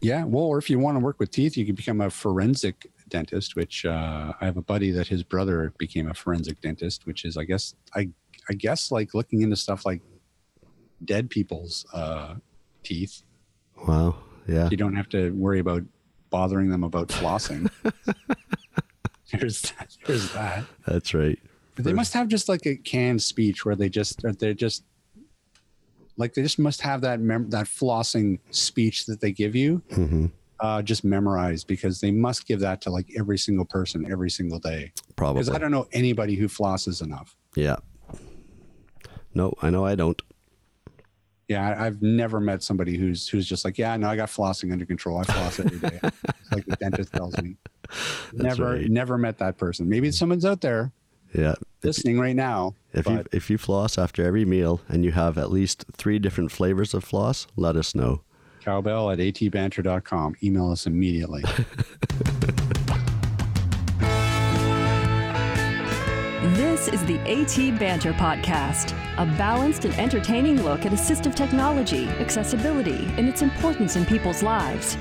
Yeah, well, or if you want to work with teeth, you can become a forensic dentist. Which uh, I have a buddy that his brother became a forensic dentist, which is, I guess, I I guess like looking into stuff like dead people's uh, teeth. Wow. Yeah. You don't have to worry about bothering them about flossing. there's that, there's that. That's right. But they must have just like a canned speech where they just they're just like they just must have that mem- that flossing speech that they give you hmm uh, just memorized because they must give that to like every single person every single day. Probably. Because I don't know anybody who flosses enough. Yeah. No, I know I don't. Yeah, I, I've never met somebody who's who's just like, yeah, no, I got flossing under control. I floss every day. like the dentist tells me. never, right. never met that person. Maybe someone's out there Yeah. Listening right now. if you if you floss after every meal and you have at least three different flavors of floss, let us know. cowbell at atbanter.com. Email us immediately. This is the AT Banter Podcast, a balanced and entertaining look at assistive technology, accessibility, and its importance in people's lives.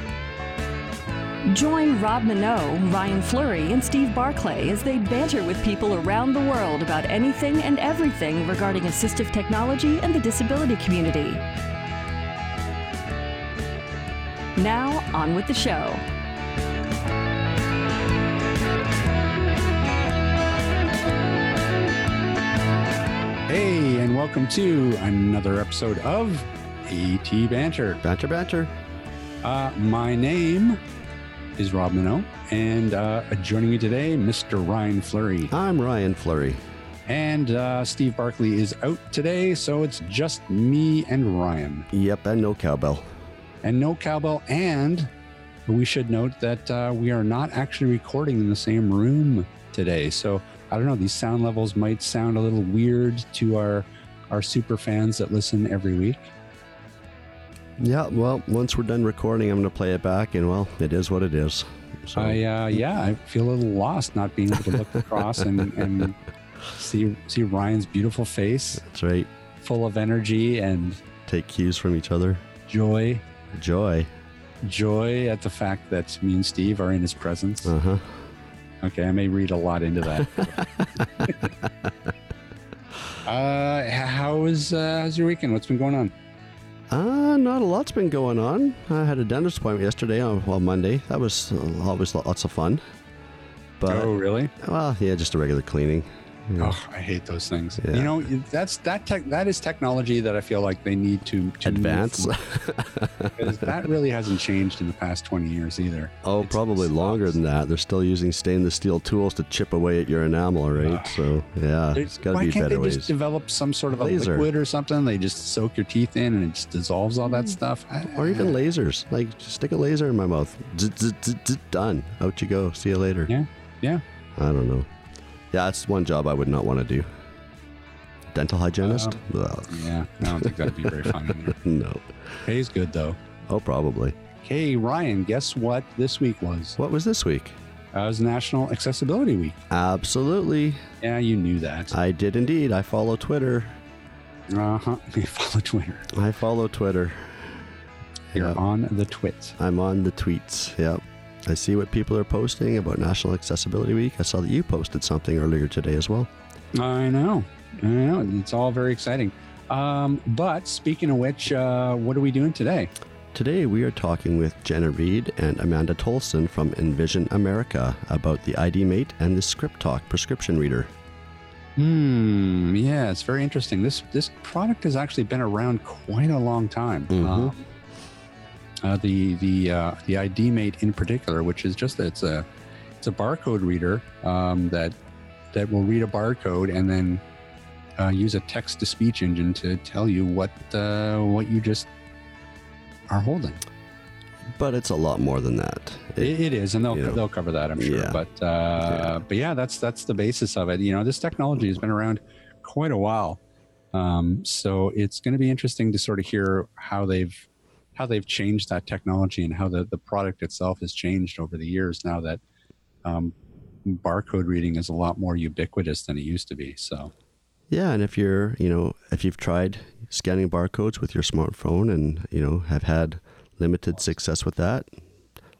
Join Rob Minot, Ryan Fleury, and Steve Barclay as they banter with people around the world about anything and everything regarding assistive technology and the disability community. Now, on with the show. hey, and welcome to another episode of AT Banter. Banter, banter. Uh, my name is Rob Minot, and uh, joining me today, Mr. Ryan Fleury. I'm Ryan Fleury. And uh, Steve Barclay is out today, so it's just me and Ryan. Yep, and no cowbell. And no cowbell. And we should note that uh, we are not actually recording in the same room today. So I don't know, these sound levels might sound a little weird to our, our super fans that listen every week. Yeah, well, once we're done recording, I'm going to play it back, and well, it is what it is. So, I uh, yeah, I feel a little lost not being able to look across and, and see see Ryan's beautiful face, that's right. full of energy and Take cues from each other. joy. Joy. Joy at the fact that me and Steve are in his presence. Uh huh. Okay, I may read a lot into that. uh, how was uh, how's your weekend? What's been going on? Uh, not a lot's been going on. I had a dentist appointment yesterday on well Monday. That was uh, always lots of fun. But oh, really? well, yeah, just a regular cleaning. You know. Oh, I hate those things. Yeah. You know, that's that tech that is technology that I feel like they need to, to Advance. because that really hasn't changed in the past 20 years either. oh, It's- probably it longer sucks. than that. They're still using stainless steel tools to chip away at your enamel, right? so yeah, it's got to Why be can't better they ways. just develop some sort of a Laser. liquid or something? They just soak your teeth in and it just dissolves all that mm. stuff. Or even lasers. Like, just stick a laser in my mouth. Done. Out you go. See you later. Yeah, yeah. I don't know. Yeah, that's one job I would not want to do. Dental hygienist? Um, Yeah, I don't think that'd be very fun. either. no. Pays good though. Oh, probably. Hey Ryan, guess what this week was? What was this week? Uh, it was National Accessibility Week. Absolutely. Yeah, you knew that. I did indeed. I follow Twitter. Uh huh. You follow Twitter. I follow Twitter. You're Yep. on the twit. I'm on the tweets. Yep. I see what people are posting about National Accessibility Week. I saw that you posted something earlier today as well. I know. I know. It's all very exciting. Um, but speaking of which, uh, what are we doing today? Today we are talking with Jenna Reed and Amanda Tolson from Envision America about the ID Mate and the Script Talk prescription reader. Hmm. Yeah, it's very interesting. This this product has actually been around quite a long time. Mhm. Um, uh, the the uh, the ID Mate in particular, which is just it's a it's a barcode reader um, that that will read a barcode and then uh, use a text to speech engine to tell you what uh, what you just are holding. But it's a lot more than that. It- It, is, and they'll you know, they'll cover that, I'm sure. yeah. But uh, but yeah, that's that's the basis of it. You know, this technology has been around quite a while, um, so it's going to be interesting to sort of hear how they've how they've changed that technology and how the the product itself has changed over the years. Now that um, barcode reading is a lot more ubiquitous than it used to be. So Yeah, and if you're, you know, if you've tried scanning barcodes with your smartphone and, you know, have had limited success with that,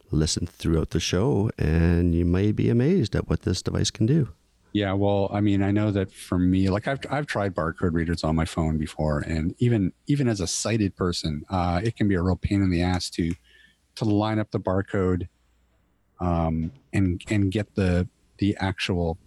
listen throughout the show, and you may be amazed at what this device can do. Yeah, well, I mean, I know that for me, like I've I've tried barcode readers on my phone before, and even even as a sighted person, uh, it can be a real pain in the ass to to line up the barcode, um, and and get the the actual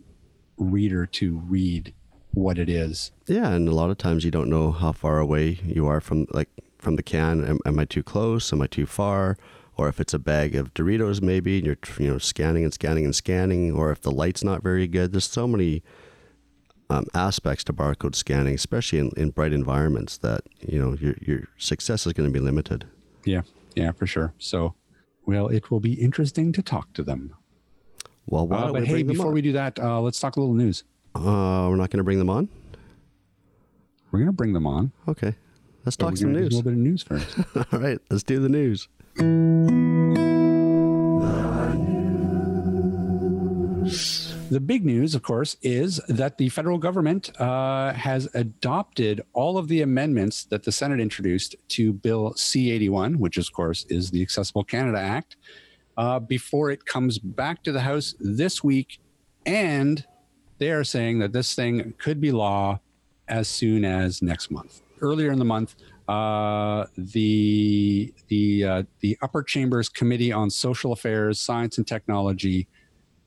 reader to read what it is. Yeah, and a lot of times you don't know how far away you are from like from the can. Am, am I too close? Am I too far? Or if it's a bag of Doritos, maybe, and you're you know scanning and scanning and scanning, or if the light's not very good. There's so many um, aspects to barcode scanning, especially in, in bright environments, that you know your your success is going to be limited. Yeah, yeah, for sure. So, well, it will be interesting to talk to them. Well, why uh, but hey, before we do that, uh, let's talk a little news. Uh, we're not going to bring them on. We're going to bring them on. Okay, let's talk some news. A little bit of news first. All right, let's do the news. The big news, of course, is that the federal government uh, has adopted all of the amendments that the Senate introduced to Bill C 81, which, of course, is the Accessible Canada Act, uh, before it comes back to the House this week. And they are saying that this thing could be law as soon as next month. Earlier in the month, uh, the the uh, the upper chambers committee on social affairs science and technology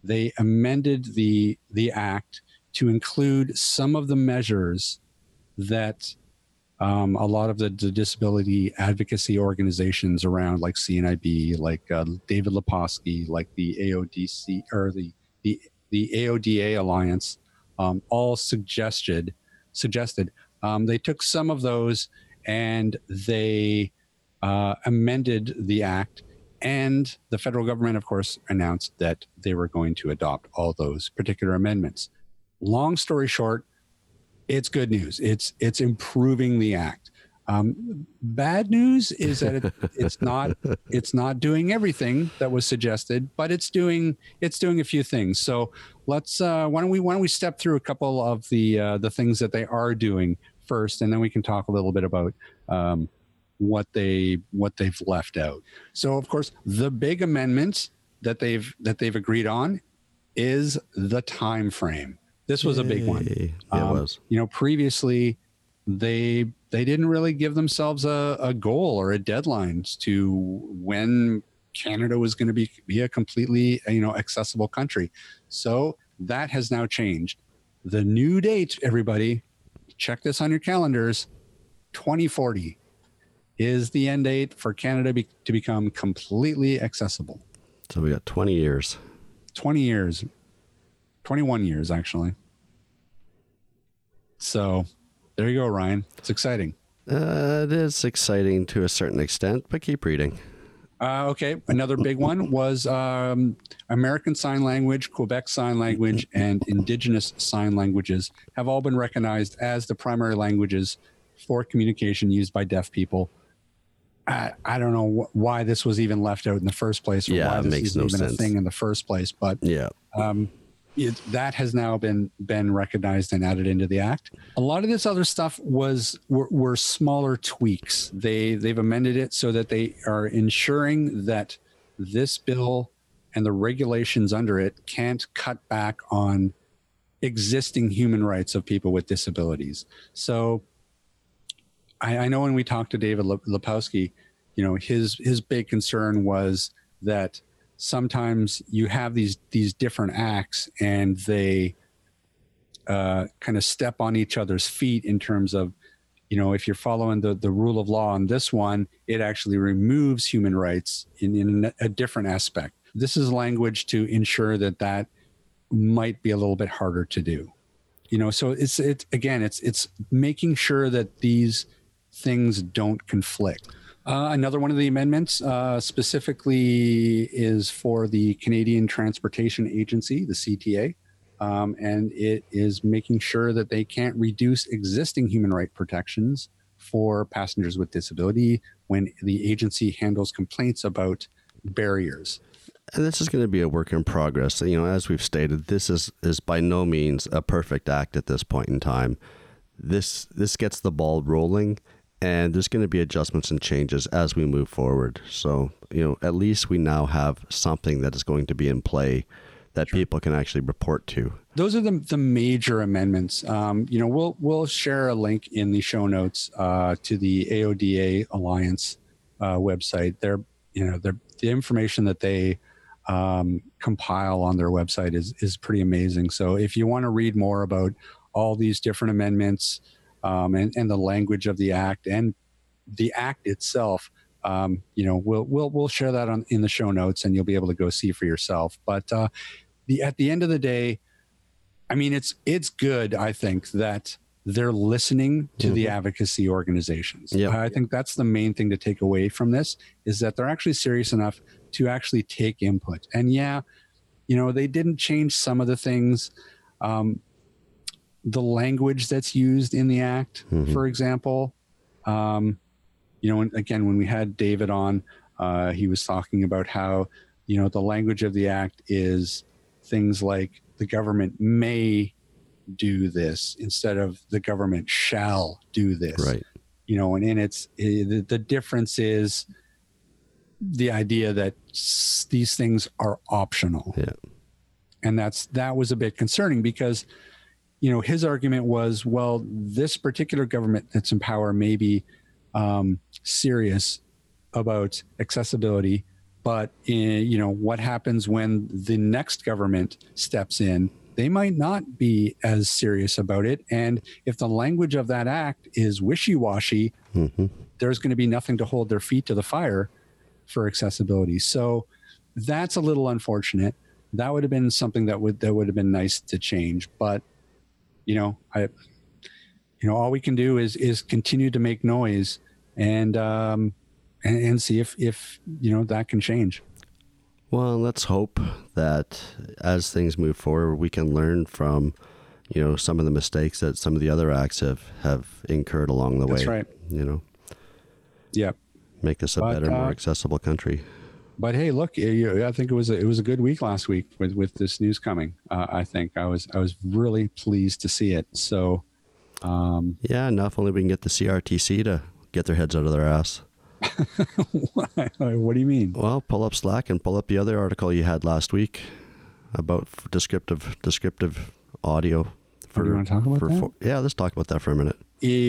they amended the the act to include some of the measures that um, a lot of the, the, disability advocacy organizations around like CNIB, like uh, David Lepofsky, like the AODC or the the, the AODA Alliance, um, all suggested suggested. Um, they took some of those and they uh, amended the act. And the federal government, of course, announced that they were going to adopt all those particular amendments. Long story short, it's good news. It's it's improving the act. Um, bad news is that it, it's not it's not doing everything that was suggested, but it's doing it's doing a few things. So let's uh, why don't we why don't we step through a couple of the uh, the things that they are doing first, and then we can talk a little bit about um, what they what they've left out. So, of course, the big amendment that they've that they've agreed on is the time frame. This was Yay. a big one. Yeah, um, it was. You know, previously they they didn't really give themselves a, a goal or a deadline to when Canada was going to be be a completely you know accessible country. So that has now changed. The new date, everybody, check this on your calendars 2040 is the end date for Canada be, to become completely accessible. So we got 20 years. 20 years. 21 years, actually. So there you go, Ryan. It's exciting. Uh, it is exciting to a certain extent, but keep reading. Uh, okay, another big one was um, American Sign Language, Quebec Sign Language, and Indigenous Sign Languages have all been recognized as the primary languages for communication used by deaf people. I, I don't know wh- why this was even left out in the first place, or yeah, why this makes is no even sense. a thing in the first place. But yeah, um, it, that has now been been recognized and added into the act. A lot of this other stuff was were, were smaller tweaks. They they've amended it so that they are ensuring that this bill and the regulations under it can't cut back on existing human rights of people with disabilities. So I, I know when we talked to David Lepofsky, you know his his big concern was that sometimes you have these these different acts and they uh, kind of step on each other's feet in terms of you know if you're following the, the rule of law on this one it actually removes human rights in, in a different aspect. This is language to ensure that that might be a little bit harder to do. You know so it's it's again it's it's making sure that these things don't conflict uh, another one of the amendments uh, specifically is for the Canadian Transportation Agency, the CTA, um, and it is making sure that they can't reduce existing human right protections for passengers with disability when the agency handles complaints about barriers. And this is going to be a work in progress. You know, as we've stated, this is is by no means a perfect act at this point in time. This this gets the ball rolling and there's going to be adjustments and changes as we move forward. So, you know, at least we now have something that is going to be in play that sure. people can actually report to. Those are the, the major amendments. Um, you know, we'll we'll share a link in the show notes uh, to the AODA Alliance uh, website. They're you know they're, the information that they um, compile on their website is is pretty amazing. So if you want to read more about all these different amendments um, and and the language of the act and the act itself, um, you know, we'll we'll we'll share that on in the show notes, and you'll be able to go see for yourself. But uh, the at the end of the day, I mean, it's it's good. I think that they're listening to mm-hmm. the advocacy organizations. Yep. I think that's the main thing to take away from this is that they're actually serious enough to actually take input. And yeah, you know, they didn't change some of the things. Um, the language that's used in the act, mm-hmm. for example. Um, you know, again, when we had David on, uh, he was talking about how, you know, the language of the act is things like the government may do this instead of the government shall do this. Right. You know, and, and it's it, the difference is the idea that these things are optional. Yeah. And that's that was a bit concerning because you know his argument was well this particular government that's in power may be um, serious about accessibility but in, you know what happens when the next government steps in they might not be as serious about it and if the language of that act is wishy-washy mm-hmm. there's going to be nothing to hold their feet to the fire for accessibility. So that's a little unfortunate. That would have been something that would that would have been nice to change, but you know, I you know, all we can do is is continue to make noise and um and, and see if if you know that can change. Well, let's hope that as things move forward, we can learn from, you know, some of the mistakes that some of the other acts have have incurred along the That's way. Right. You know. Yep make this a but, better, uh, more accessible country. But hey, look, I think it was a, it was a good week last week with, with this news coming. Uh, I think I was I was really pleased to see it. So, um, yeah, enough only we can get the CRTC to get their heads out of their ass. what do you mean? Well, pull up Slack and pull up the other article you had last week about descriptive descriptive audio. For, do you want to talk about for, that? For, yeah, let's talk about that for a minute.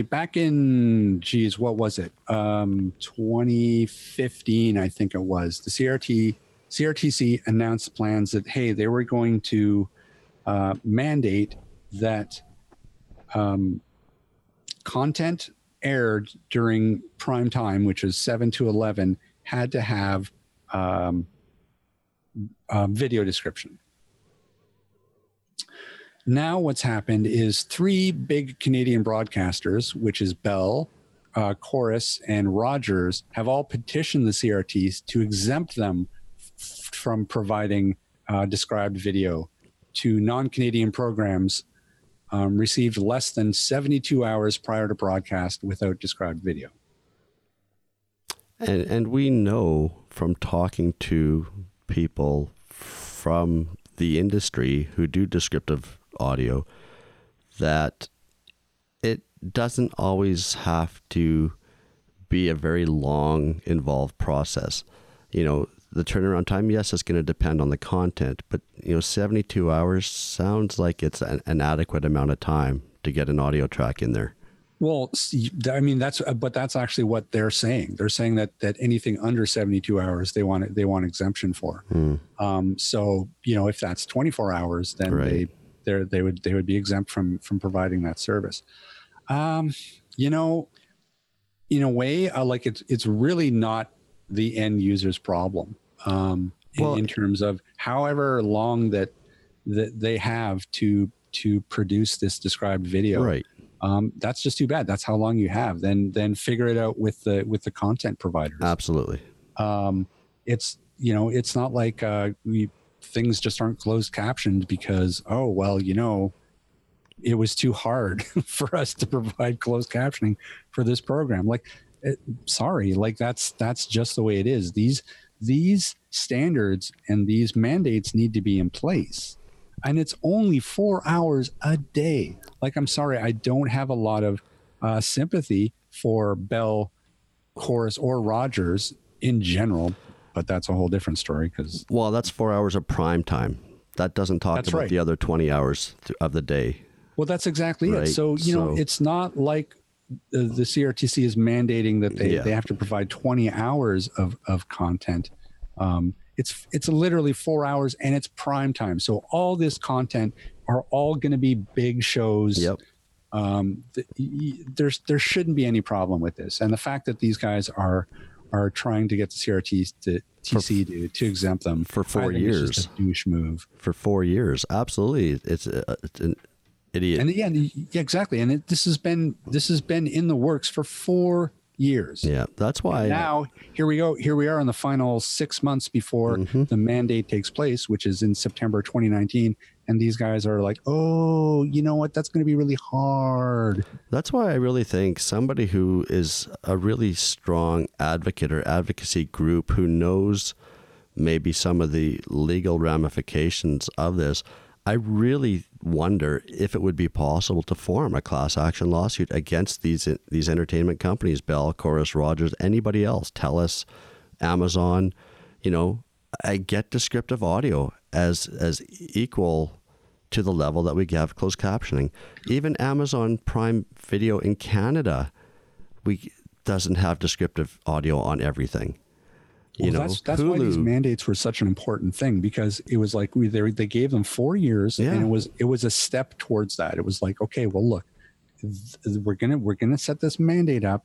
Back in geez what was it? Um, 2015 i think it was the crt crtc announced plans that hey they were going to uh, mandate that um, content aired during prime time which is 7 to 11 had to have um, video description now, what's happened is three big Canadian broadcasters, which is Bell, uh, Corus, and Rogers, have all petitioned the CRTC to exempt them f- from providing uh, described video to non Canadian programs um, received less than 72 hours prior to broadcast without described video. And, and we know from talking to people from the industry who do descriptive audio that it doesn't always have to be a very long, involved process. You know, the turnaround time, yes, it's going to depend on the content, but you know, 72 hours sounds like it's an, an adequate amount of time to get an audio track in there. Well, I mean that's, but that's actually what they're saying. They're saying that that anything under seventy two hours they want they want exemption for. Hmm. Um, so you know if that's twenty four hours, then right. they they they would they would be exempt from from providing that service. Um, you know, in a way, uh, like it's it's really not the end user's problem. Um, well, in, in terms of however long that that they have to to produce this described video, right? Um, that's just too bad. That's how long you have. Then then figure it out with the with the content providers. Absolutely. Um, it's you know it's not like uh, we things just aren't closed captioned because oh well you know it was too hard for us to provide closed captioning for this program. Like it, eh, sorry like that's that's just the way it is. These these standards and these mandates need to be in place and it's only four hours a day. Like i'm sorry i don't have a lot of uh, sympathy for Bell, Corus, or Rogers in general, but that's a whole different story because Well, that's four hours of prime time. That doesn't talk about right. the other 20 hours of the day. well, that's exactly Right, it. So you know, it's not like the, the CRTC is mandating that they, Yeah. they have to provide 20 hours of of content. Um, it's it's literally four hours and it's prime time. So all this content are all going to be big shows. Yep. um, th- y- there's there shouldn't be any problem with this, and the fact that these guys are are trying to get the CRT to TC to, to exempt them For four I think is just years. a douche move. For four years. Absolutely. It's, uh, it's an idiot. And yeah, yeah, exactly. And it, this has been this has been in the works for four years. yeah. That's why. Now here we go. Here we are in the final six months before Mm-hmm. the mandate takes place, which is in September 2019. And these guys are like, "Oh, you know what? That's going to be really hard." That's why I really think somebody who is a really strong advocate or advocacy group who knows maybe some of the legal ramifications of this, I really wonder if it would be possible to form a class action lawsuit against these these entertainment companies, Bell, Corus, Rogers, anybody else, Telus, Amazon. You know, I get descriptive audio as as equal to the level that we have closed captioning. Even Amazon Prime Video in Canada, we doesn't have descriptive audio on everything. You well, know, that's that's why these mandates were such an important thing because it was like we they, they gave them four years Yeah. and it was it was a step towards that. It was like okay, well look, th- we're gonna we're gonna set this mandate up,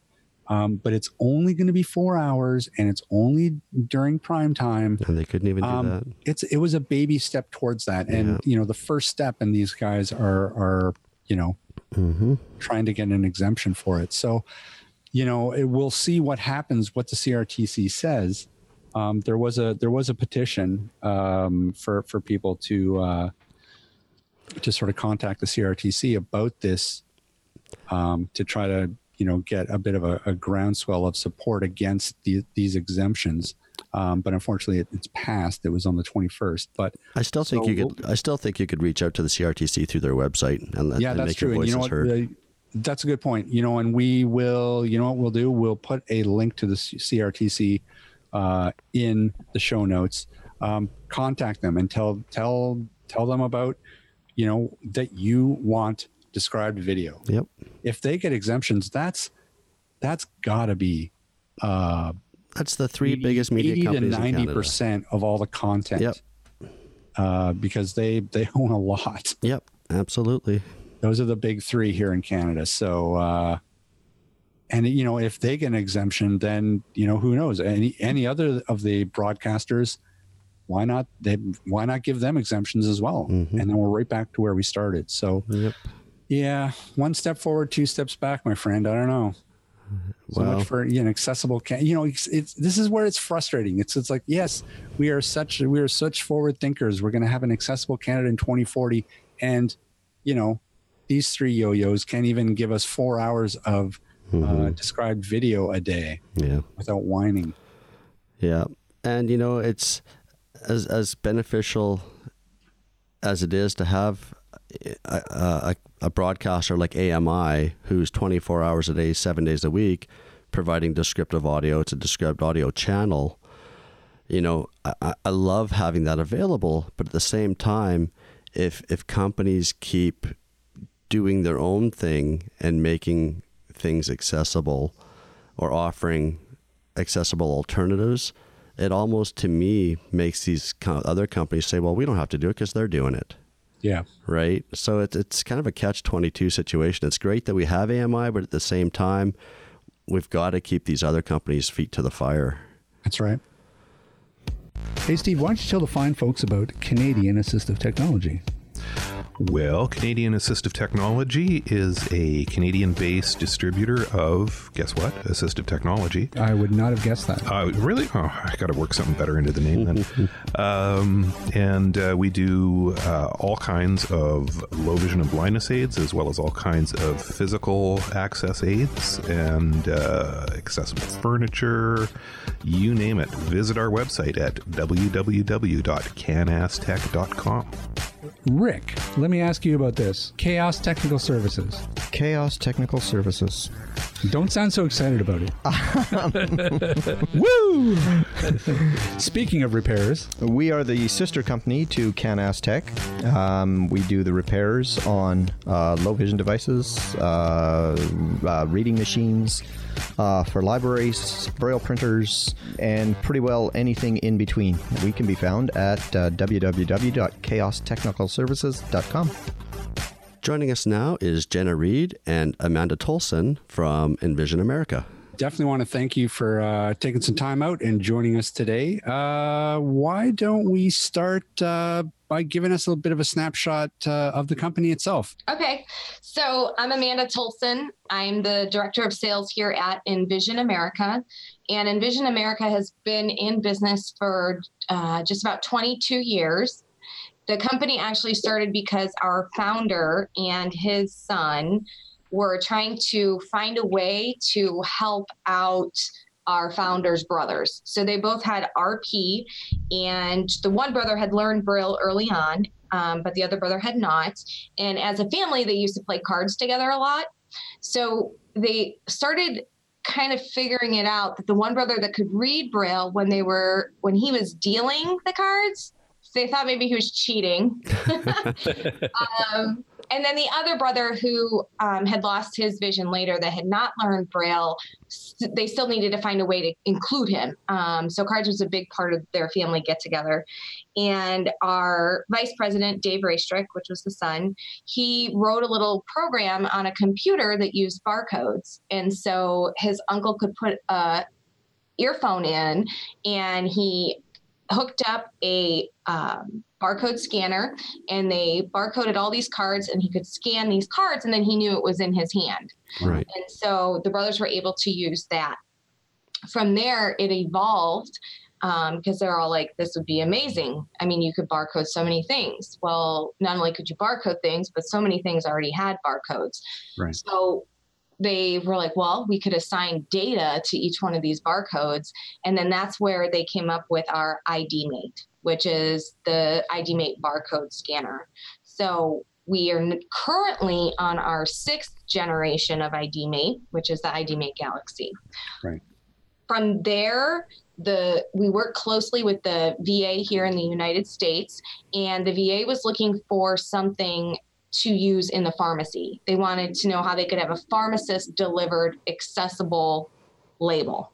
um, but it's only going to be four hours and it's only during prime time. and they couldn't even do Um, that. it's it was a baby step towards that, and Yeah. you know the first step, and these guys are are you know hmm trying to get an exemption for it. So, you know, it, we'll see what happens. What the CRTC says. Um, there was a there was a petition um, for for people to uh, to sort of contact the CRTC about this um, to try to you know get a bit of a, a groundswell of support against the, these exemptions. Um, but unfortunately, it, it's passed. It was on the twenty first. But I still think So you could. I still think you could reach out to the CRTC through their website and, yeah, and that's make true. your And you know what? heard. Uh, that's a good point. You know, and we will. You know what we'll do? We'll put a link to the CRTC uh, in the show notes. Um, contact them and tell tell tell them about you know that you want described video. Yep. If they get exemptions, that's that's got to be uh, That's the three biggest media 80 to companies in ninety percent of all the content. Yep. Uh, because they they own a lot. Yep. Absolutely. Those are the big three here in Canada. So, uh, and you know, if they get an exemption, then you know who knows? Any any other of the broadcasters, why not? They why not give them exemptions as well? Mhm. And then we're right back to where we started. So, Yep. Yeah, one step forward, two steps back, my friend. I don't know. So much for you know, accessible. Can, you know, it's, it's this is where it's frustrating. It's it's like yes, we are such we are such forward thinkers. We're going to have an accessible Canada in 2040, and you know, these three yo-yos can't even give us four hours of uh, described video a day Yeah. without whining. Yeah, and you know it's as as beneficial as it is to have a, a, broadcaster like AMI who's 24 hours a day, seven days a week, providing descriptive audio. It's a described audio channel. You know, I, I- I love having that available, but at the same time, if if companies keep doing their own thing and making things accessible or offering accessible alternatives, it almost to me makes these other companies say, "Well, we don't have to do it because they're doing it." Yeah, Right? So it's it's kind of a catch twenty two situation. It's great that we have AMI, but at the same time, we've got to keep these other companies' feet to the fire. that's right. Hey, Steve, why don't you tell the fine folks about Canadian assistive technology? Well, Canadian Assistive Technology is a Canadian based distributor of, guess what? Assistive technology. I would not have guessed that. Uh, really? Oh, I got to work something better into the name then. um, and uh, we do uh, all kinds of low vision and blindness aids, as well as all kinds of physical access aids and uh, accessible furniture. You name it. Visit our website at www.canastech.com. Rick, let me ask you about this. Chaos Technical Services. Chaos Technical Services. Don't sound so excited about it. Woo! Speaking of repairs, We are the sister company to Canas Tech. Um, we do the repairs on uh, low vision devices, uh, uh, reading machines, uh, for libraries, braille printers, and pretty well anything in between. We can be found at uh, www.chaostechnicalservices.com. Joining us now is Jenna Reed and Amanda Tolson from Envision America. definitely want to thank you for uh, taking some time out and joining us today. Uh, why don't we start uh, by giving us a little bit of a snapshot uh, of the company itself? Okay, so I'm Amanda Tolson. I'm the director of sales here at Envision America. And Envision America has been in business for uh, just about 22 years. The company actually started because our founder and his son were trying to find a way to help out our founder's brothers. So they both had RP, and the one brother had learned Braille early on, um, but the other brother had not. And as a family, they used to play cards together a lot. So they started kind of figuring it out that the one brother that could read Braille when they were when he was dealing the cards, they thought maybe he was cheating. um, and then the other brother who um, had lost his vision later that had not learned braille they still needed to find a way to include him. Um, so cards was a big part of their family get together. And our vice president dave Raistrick which was the son he wrote a little program on a computer that used barcodes. And so his uncle could put a earphone in and he hooked up a um, barcode scanner and they barcoded all these cards and he could scan these cards and then he knew it was in his hand. Right. And so the brothers were able to use that. From there, it evolved because um, they're all like, this would be amazing. I mean, you could barcode so many things. Well, not only could you barcode things, but so many things already had barcodes. Right. So they were like, well, we could assign data to each one of these barcodes. And then that's where they came up with our ID Mate, which is the IDMate barcode scanner. So we are currently on our sixth generation of IDMate, which is the IDMate Galaxy. Right. From there, the we work closely with the VA here in the United States, and the VA was looking for something to use in the pharmacy. They wanted to know how they could have a pharmacist delivered accessible label.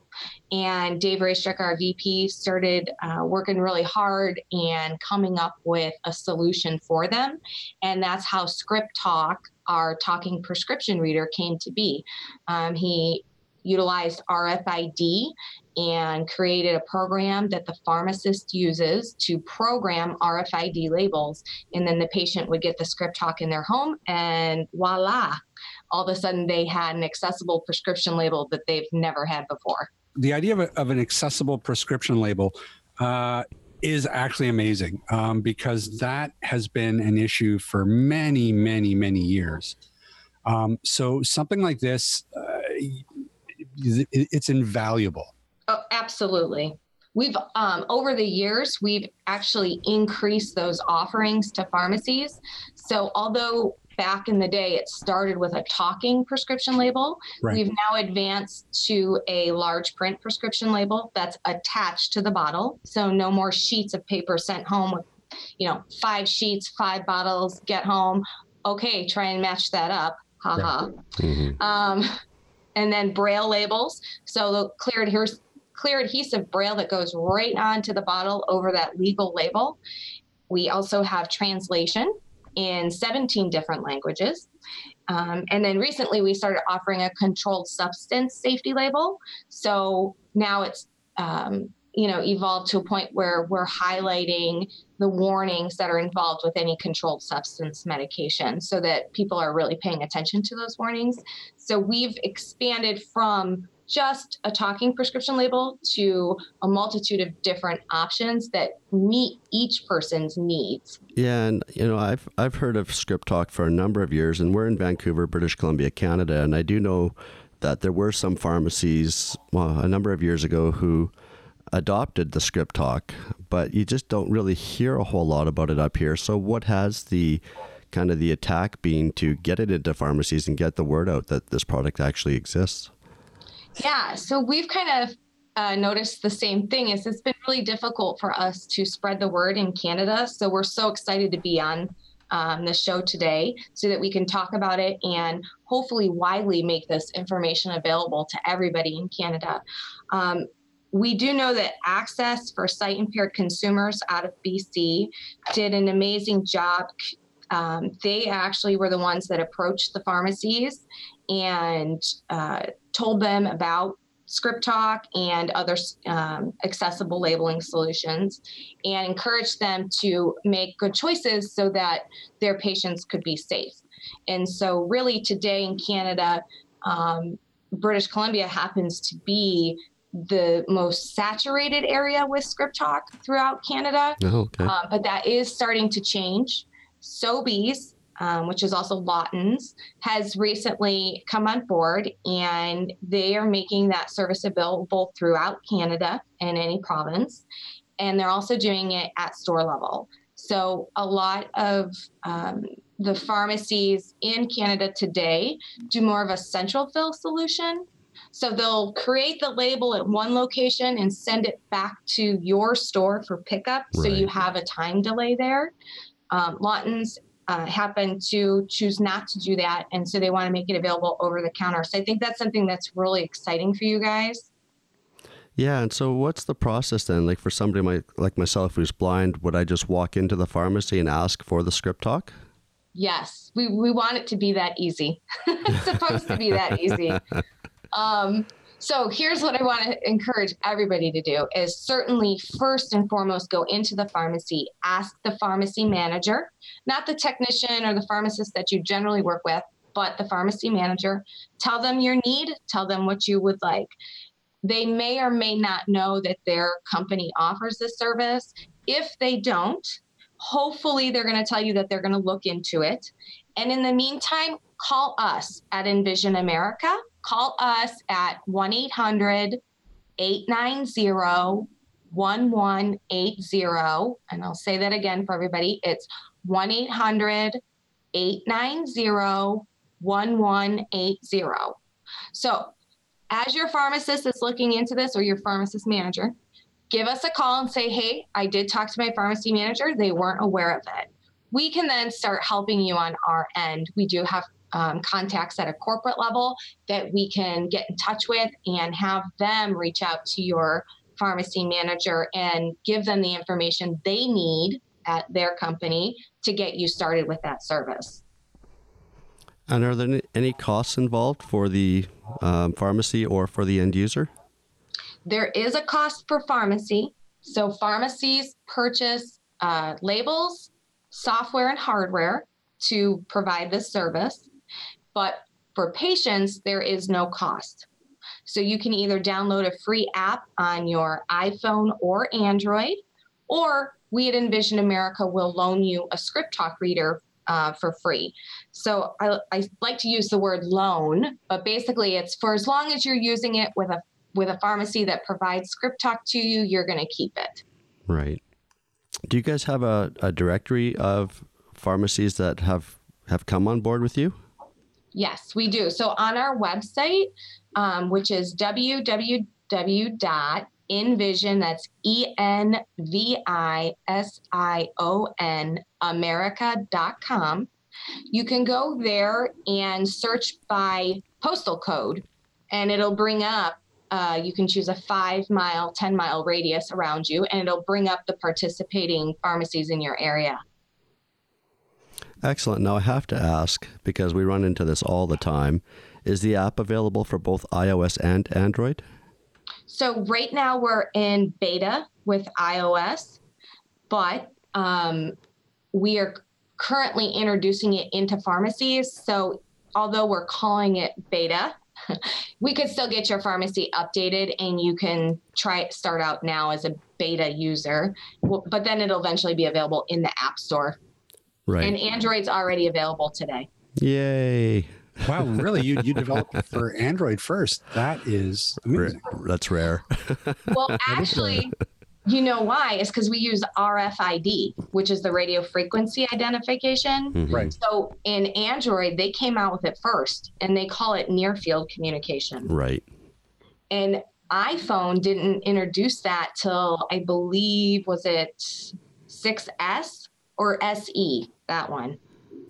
And Dave Raistrick, our VP, started uh, working really hard and coming up with a solution for them. And that's how Script Talk, our talking prescription reader, came to be. Um, he utilized RFID and created a program that the pharmacist uses to program RFID labels. And then the patient would get the script talk in their home, and voila, all of a sudden they had an accessible prescription label that they've never had before. The idea of, a, of an accessible prescription label uh, is actually amazing um, because that has been an issue for many, many, many years. Um, so something like this, uh, it's invaluable. Oh, absolutely. We've um, over the years we've actually increased those offerings to pharmacies. So although back in the day it started with a talking prescription label, right. we've now advanced to a large print prescription label that's attached to the bottle. So no more sheets of paper sent home with, you know, five sheets, five bottles, get home. Okay, try and match that up. Haha. Right. Mm-hmm. Um, and then braille labels. So the clear here's clear adhesive braille that goes right onto the bottle over that legal label. We also have translation in 17 different languages. Um, and then recently we started offering a controlled substance safety label. So now it's, um, you know, evolved to a point where we're highlighting the warnings that are involved with any controlled substance medication so that people are really paying attention to those warnings. So we've expanded from just a talking prescription label to a multitude of different options that meet each person's needs. Yeah, and you know, I've I've heard of Script Talk for a number of years, and we're in Vancouver, British Columbia, Canada, and I do know that there were some pharmacies well, a number of years ago who adopted the Script Talk, but you just don't really hear a whole lot about it up here. So, what has the kind of the attack being to get it into pharmacies and get the word out that this product actually exists? Yeah, so we've kind of uh, noticed the same thing. Is it's been really difficult for us to spread the word in Canada. So we're so excited to be on um, the show today so that we can talk about it and hopefully widely make this information available to everybody in Canada. Um, we do know that Access for Sight Impaired Consumers out of BC did an amazing job. Um, they actually were the ones that approached the pharmacies and uh, told them about Script Talk and other um, accessible labeling solutions and encouraged them to make good choices so that their patients could be safe. And so, really, today in Canada, um, British Columbia happens to be the most saturated area with Script Talk throughout Canada. Oh, okay. Um, but that is starting to change. Sobeys, um, which is also Lawton's, has recently come on board and they are making that service available throughout Canada and any province. And they're also doing it at store level. So a lot of um, the pharmacies in Canada today do more of a central fill solution. So they'll create the label at one location and send it back to your store for pickup. Right. So you have a time delay there. Um, Lawton's uh, happen to choose not to do that. And so they want to make it available over the counter. So I think that's something that's really exciting for you guys. Yeah, and so what's the process then? Like for somebody my, like myself who's blind, would I just walk into the pharmacy and ask for the script talk? Yes, we, we want it to be that easy. it's supposed to be that easy. Um, so here's what I want to encourage everybody to do is certainly first and foremost go into the pharmacy, ask the pharmacy manager, not the technician or the pharmacist that you generally work with, but the pharmacy manager. Tell them your need, tell them what you would like. They may or may not know that their company offers this service. If they don't, hopefully they're going to tell you that they're going to look into it. And in the meantime, call us at Envision America call us at 1 800 890 1180. And I'll say that again for everybody it's 1 800 890 1180. So, as your pharmacist is looking into this or your pharmacist manager, give us a call and say, Hey, I did talk to my pharmacy manager. They weren't aware of it. We can then start helping you on our end. We do have um, contacts at a corporate level that we can get in touch with and have them reach out to your pharmacy manager and give them the information they need at their company to get you started with that service. And are there any costs involved for the um, pharmacy or for the end user? There is a cost for pharmacy. So, pharmacies purchase uh, labels, software, and hardware to provide this service. But for patients, there is no cost. So you can either download a free app on your iPhone or Android, or we at Envision America will loan you a script talk reader uh, for free. So I, I, like to use the word loan, but basically it's for as long as you're using it with a with a pharmacy that provides script talk to you, you're going to keep it. Right. Do you guys have a, a directory of pharmacies that have have come on board with you? Yes, we do. So on our website, um, which is www.envision, that's E N V I S I O N, America.com, you can go there and search by postal code, and it'll bring up. Uh, you can choose a five mile, 10 mile radius around you, and it'll bring up the participating pharmacies in your area. Excellent. Now I have to ask because we run into this all the time. Is the app available for both iOS and Android? So right now we're in beta with iOS, but um, we are currently introducing it into pharmacies. So although we're calling it beta, we could still get your pharmacy updated and you can try start out now as a beta user but then it'll eventually be available in the app store Right. And Android's already available today. Yay. Wow, really? You you developed for Android first? That is amazing. That's rare. well, actually, You know why? It's because we use RFID, which is the radio frequency identification. Mhm. Right. So in Android, they came out with it first and they call it near field communication. Right. And iPhone didn't introduce that till I believe was it 6S or SE, that one.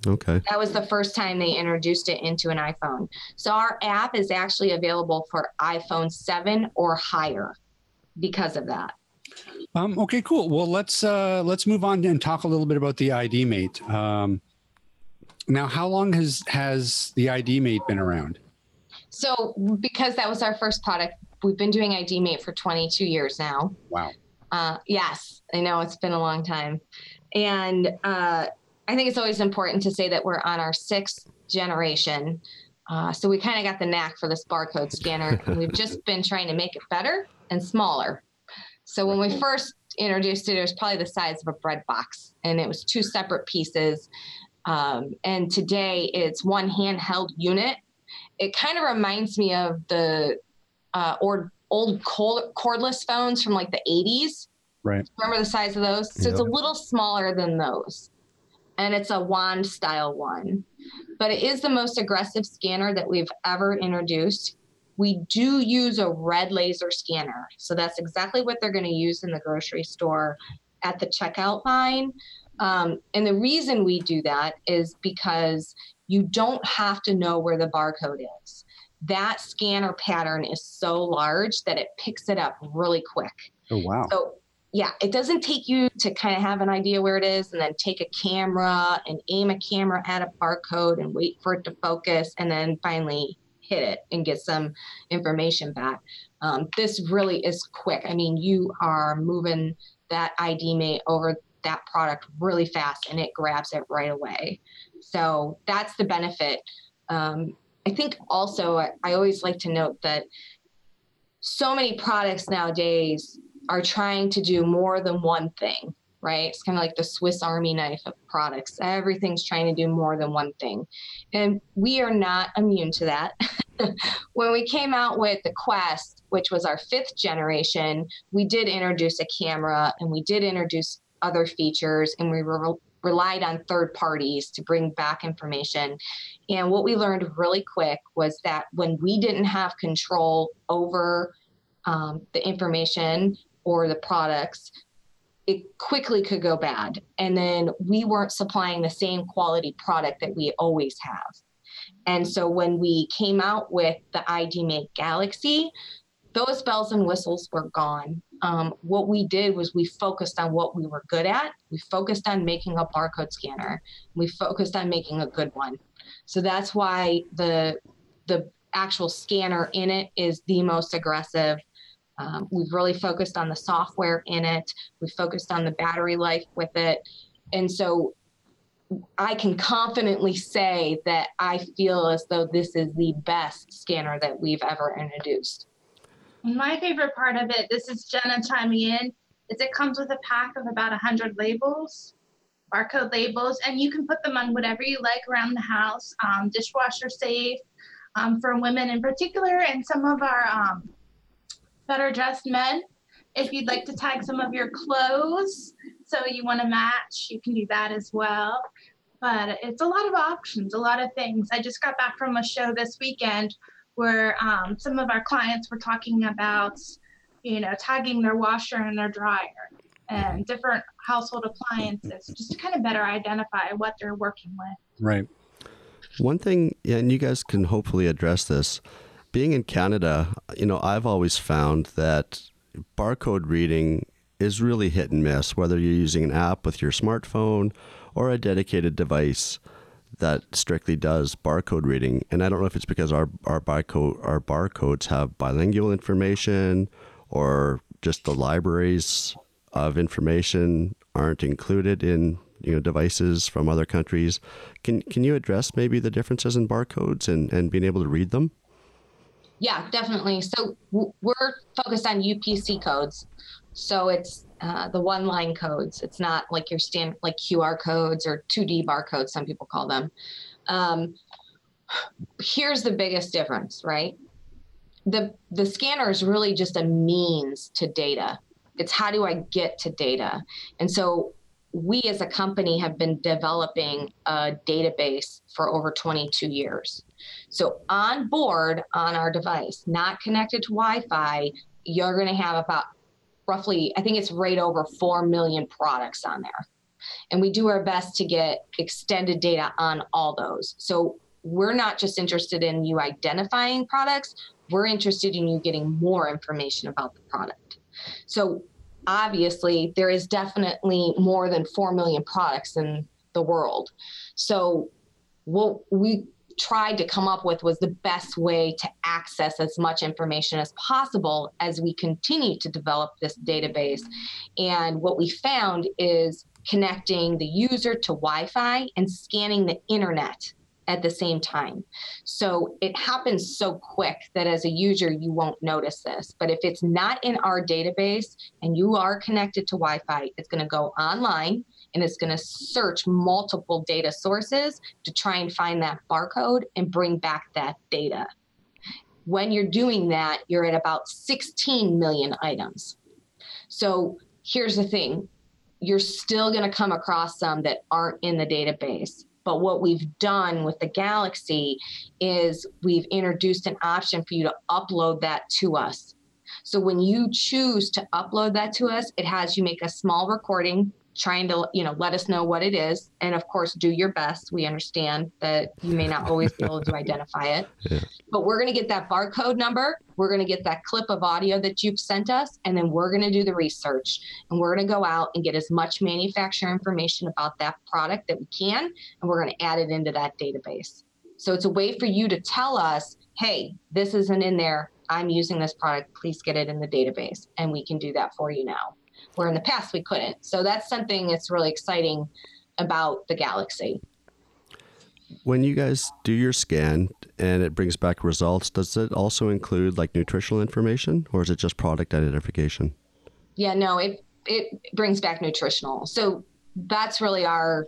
Okay. That was the first time they introduced it into an iPhone. So our app is actually available for iPhone 7 or higher because of that. Um, okay, cool. Well, let's uh, let's move on and talk a little bit about the ID Mate. Um, now, how long has has the ID Mate been around? So because that was our first product, we've been doing ID Mate for 22 years now. Wow. Uh, yes, I know it's been a long time. And uh, I think it's always important to say that we're on our sixth generation. Uh, so we kind of got the knack for this barcode scanner. and we've just been trying to make it better and smaller. So when we first introduced it, it was probably the size of a bread box, and it was two separate pieces. Um, and today it's one handheld unit. It kind of reminds me of the uh, or old cordless phones from like the 80s. Right. Remember the size of those? So it's a little smaller than those. And it's a wand style one. But it is the most aggressive scanner that we've ever introduced. We do use a red laser scanner. So that's exactly what they're going to use in the grocery store at the checkout line. Um, and the reason we do that is because you don't have to know where the barcode is. That scanner pattern is so large that it picks it up really quick. Oh wow. So yeah, it doesn't take you to kind of have an idea where it is and then take a camera and aim a camera at a barcode and wait for it to focus and then finally hit it and get some information back. Um, this really is quick. I mean, you are moving that ID mate over that product really fast and it grabs it right away. So that's the benefit. Um, I think also, I, I always like to note that so many products nowadays are trying to do more than one thing, right? It's kind of like the Swiss Army knife of products. Everything's trying to do more than one thing. And we are not immune to that. when we came out with the Quest, which was our fifth generation, we did introduce a camera and we did introduce other features and we re- relied on third parties to bring back information. And what we learned really quick was that when we didn't have control over um, the information or the products, it quickly could go bad. And then we weren't supplying the same quality product that we always have. And so when we came out with the ID Mate Galaxy, those bells and whistles were gone. Um, what we did was we focused on what we were good at. We focused on making a barcode scanner. We focused on making a good one. So that's why the the actual scanner in it is the most aggressive. Um, we've really focused on the software in it. We focused on the battery life with it, and so I can confidently say that I feel as though this is the best scanner that we've ever introduced. My favorite part of it, this is Jenna chiming in, is it comes with a pack of about 100 labels, barcode labels, and you can put them on whatever you like around the house, um, dishwasher safe um, for women in particular, and some of our um, better dressed men. If you'd like to tag some of your clothes so you want to match, you can do that as well. But it's a lot of options, a lot of things. I just got back from a show this weekend where um, some of our clients were talking about, you know, tagging their washer and their dryer and different household appliances just to kind of better identify what they're working with. Right. One thing, and you guys can hopefully address this. Being in Canada, you know, I've always found that barcode reading is really hit and miss, whether you're using an app with your smartphone or a dedicated device that strictly does barcode reading. And I don't know if it's because our our barcode our barcodes have bilingual information or just the libraries of information aren't included in you know devices from other countries. Can can you address maybe the differences in barcodes and, and being able to read them? Yeah, definitely. So w- we're focused on UPC codes. So it's uh, the one line codes. It's not like your stand like QR codes or 2D barcodes, some people call them. Um, here's the biggest difference, right? The the scanner is really just a means to data. It's how do I get to data? And so we as a company have been developing a database for over 22 years. So on board on our device, not connected to Wi-Fi, you're going to have about roughly, I think it's right over 4 million products on there. And we do our best to get extended data on all those. So we're not just interested in you identifying products, we're interested in you getting more information about the product. So obviously, there is definitely more than 4 million products in the world. So what we tried to come up with was the best way to access as much information as possible as we continue to develop this database. And what we found is connecting the user to Wi Fi and scanning the internet at the same time. So it happens so quick that as a user, you won't notice this. But if it's not in our database and you are connected to Wi Fi, it's going to go online and it's going to search multiple data sources to try and find that barcode and bring back that data. When you're doing that, you're at about 16 million items. So here's the thing you're still going to come across some that aren't in the database. But what we've done with the Galaxy is we've introduced an option for you to upload that to us. So when you choose to upload that to us, it has you make a small recording trying to you know let us know what it is. And of course do your best. We understand that you may not always be able to identify it. Yeah. but we're going to get that barcode number. We're going to get that clip of audio that you've sent us. And then we're going to do the research. And we're going to go out and get as much manufacturer information about that product that we can. And we're going to add it into that database. So it's a way for you to tell us hey this isn't in there. I'm using this product. Please get it in the database. And we can do that for you now where in the past we couldn't. So that's something that's really exciting about the Galaxy. When you guys do your scan and it brings back results, does it also include like nutritional information or is it just product identification? Yeah, no, it it brings back nutritional. So that's really our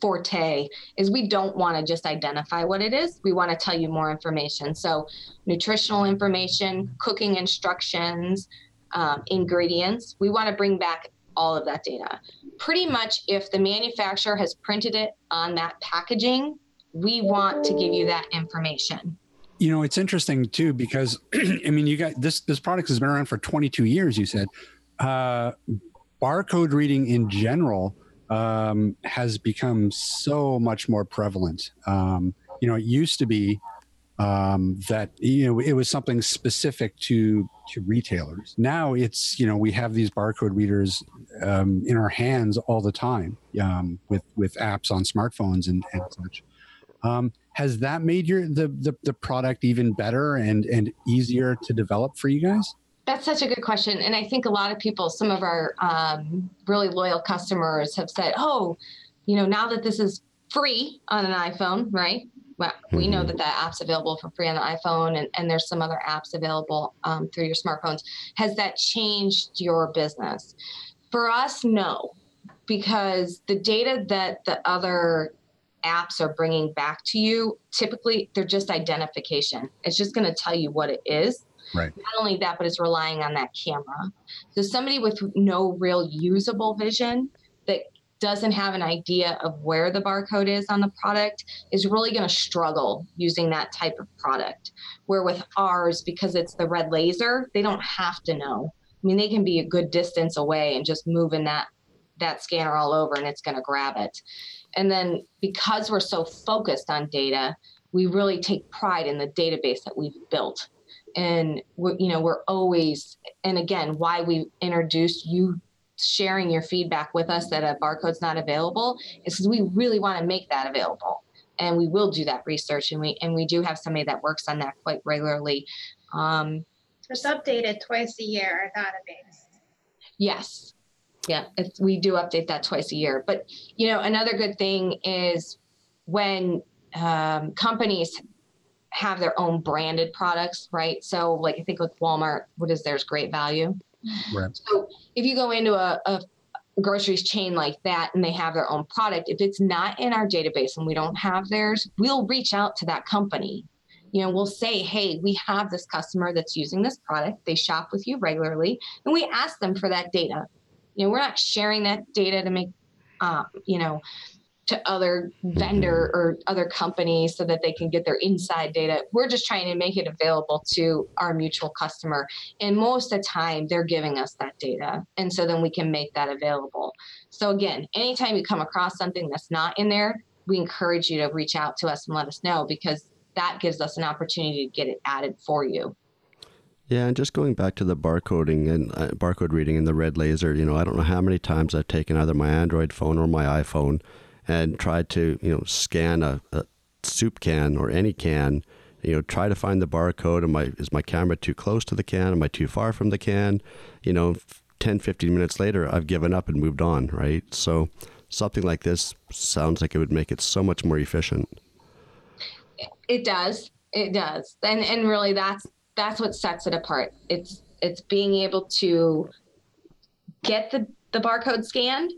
forte is we don't want to just identify what it is we want to tell you more information so nutritional information cooking instructions um, ingredients. We want to bring back all of that data. Pretty much, if the manufacturer has printed it on that packaging, we want to give you that information. You know, it's interesting too because I mean, you got this. This product has been around for 22 years. You said uh, barcode reading in general um, has become so much more prevalent. Um, you know, it used to be um, that you know it was something specific to to retailers. Now it's you know we have these barcode readers um, in our hands all the time um, with with apps on smartphones and, and such. Um, has that made your the, the the product even better and and easier to develop for you guys? That's such a good question, and I think a lot of people, some of our um, really loyal customers, have said, "Oh, you know, now that this is free on an iPhone, right? Well, we know mm-hmm. that that app's available for free on the iPhone, and, and there's some other apps available um, through your smartphones. Has that changed your business? For us, no, because the data that the other apps are bringing back to you, typically they're just identification. It's just going to tell you what it is. Right. Not only that, but it's relying on that camera. So somebody with no real usable vision that doesn't have an idea of where the barcode is on the product is really going to struggle using that type of product. Where with ours, because it's the red laser, they don't have to know. I mean, they can be a good distance away and just moving that that scanner all over and it's going to grab it. And then because we're so focused on data, we really take pride in the database that we've built. And we're, you know, we're always, and again, why we introduced you sharing your feedback with us that a barcode's not available is because we really want to make that available. And we will do that research and we and we do have somebody that works on that quite regularly. Um, it's updated twice a year our database. Yes. Yeah we do update that twice a year. But you know another good thing is when um, companies have their own branded products right? So like i think with Walmart what is theirs great value Right. So if you go into a, a groceries chain like that and they have their own product, if it's not in our database and we don't have theirs, we'll reach out to that company you know, we'll say, hey, we have this customer that's using this product. They shop with you regularly, and we ask them for that data. You know, we're not sharing that data to make, um, you know, to other vendor or other companies so that they can get their inside data. We're just trying to make it available to our mutual customer. And most of the time, they're giving us that data. And so then we can make that available. So, again, anytime you come across something that's not in there, we encourage you to reach out to us and let us know because that gives us an opportunity to get it added for you. Yeah, and just going back to the barcoding and uh, barcode reading and the red laser, you know, I don't know how many times I've taken either my Android phone or my iPhone and try to, you know, scan a, a soup can or any can, you know, try to find the barcode. Am I, is my camera too close to the can? Am I too far from the can? You know, 10, 15 minutes later, I've given up and moved on, right? So something like this sounds like it would make it so much more efficient. It does. It does. And and really that's that's what sets it apart. It's it's being able to get the, the barcode scanned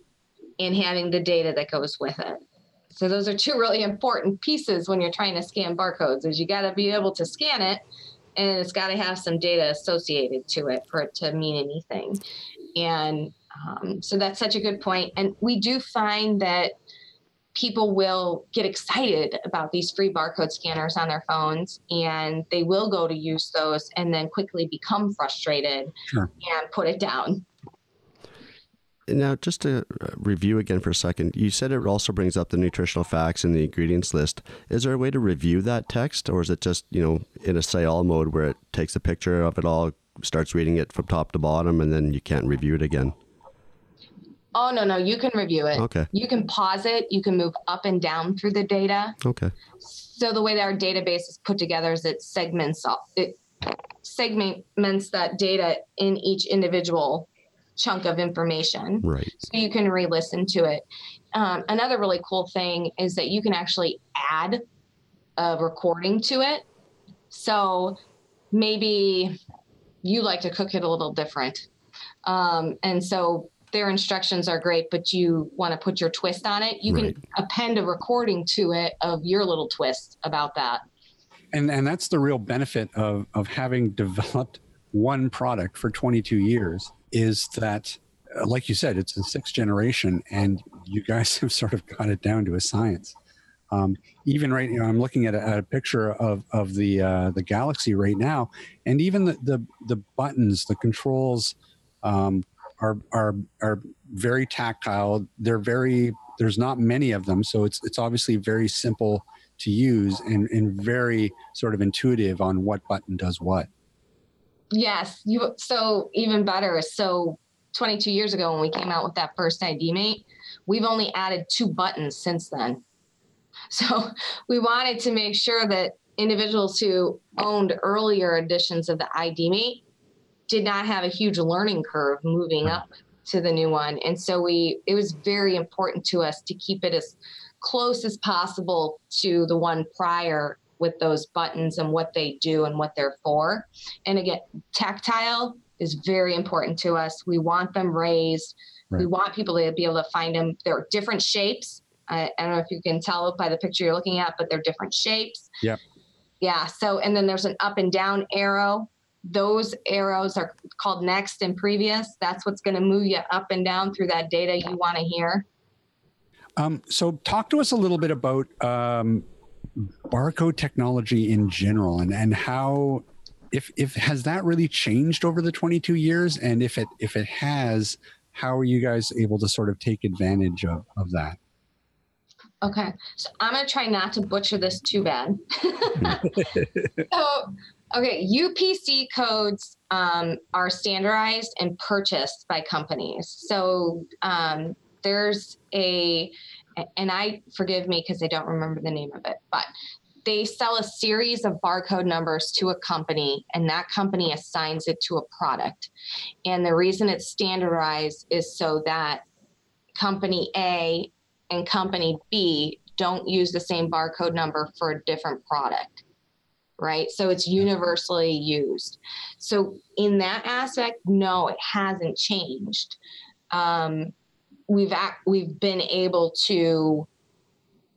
and having the data that goes with it. So those are two really important pieces when you're trying to scan barcodes is you got to be able to scan it and it's got to have some data associated to it for it to mean anything. And um, so that's such a good point. And we do find that people will get excited about these free barcode scanners on their phones and they will go to use those and then quickly become frustrated sure. and put it down. Now, just to uh, review again for a second, you said it also brings up the nutritional facts and the ingredients list. Is there a way to review that text, or is it just you know in a say all mode where it takes a picture of it all, starts reading it from top to bottom, and then you can't review it again? Oh no, no, you can review it. Okay. You can pause it. You can move up and down through the data. Okay. So the way that our database is put together is it segments it segments that data in each individual chunk of information. Right. So you can re-listen to it. Um, another really cool thing is that you can actually add a recording to it. So maybe you like to cook it a little different. Um, and so their instructions are great, but you want to put your twist on it, you right. can append a recording to it of your little twist about that. And and that's the real benefit of of having developed one product for 22 years is that uh, like you said it's the sixth generation and you guys have sort of got it down to a science um, even right you know i'm looking at a, a picture of of the uh, the galaxy right now and even the the, the buttons the controls um, are are are very tactile. They're very there's not many of them, so it's it's obviously very simple to use and, and very sort of intuitive on what button does what. Yes, you so even better. So 22 years ago when we came out with that first ID mate, we've only added two buttons since then. So we wanted to make sure that individuals who owned earlier editions of the ID mate did not have a huge learning curve moving up to the new one. And so we it was very important to us to keep it as close as possible to the one prior with those buttons and what they do and what they're for. And again, tactile is very important to us. We want them raised. Right. We want people to be able to find them. There are different shapes. I, I, don't know if you can tell by the picture you're looking at, but they're different shapes. Yeah. Yeah. So, and then there's an up and down arrow those arrows are called next and previous. That's what's going to move you up and down through that data you want to hear. Um, so, talk to us a little bit about um, barcode technology in general, and and how, if if has that really changed over the 22 years, and if it if it has, how are you guys able to sort of take advantage of of that? Okay, so I'm gonna try not to butcher this too bad. so Okay, UPC codes um, are standardized and purchased by companies. So um, there's a, and I forgive me because I don't remember the name of it, but they sell a series of barcode numbers to a company, and that company assigns it to a product. And the reason it's standardized is so that company A and company B don't use the same barcode number for a different product right? So it's universally used. So in that aspect, no, it hasn't changed. Um, we've act, we've been able to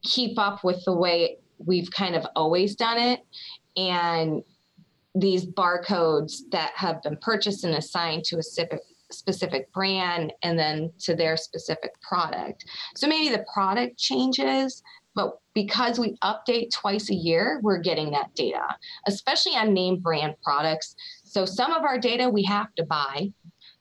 keep up with the way we've kind of always done it. and these barcodes that have been purchased and assigned to a specific specific brand and then to their specific product. So maybe the product changes, but because we update twice a year, we're getting that data, especially on name brand products. So some of our data we have to buy.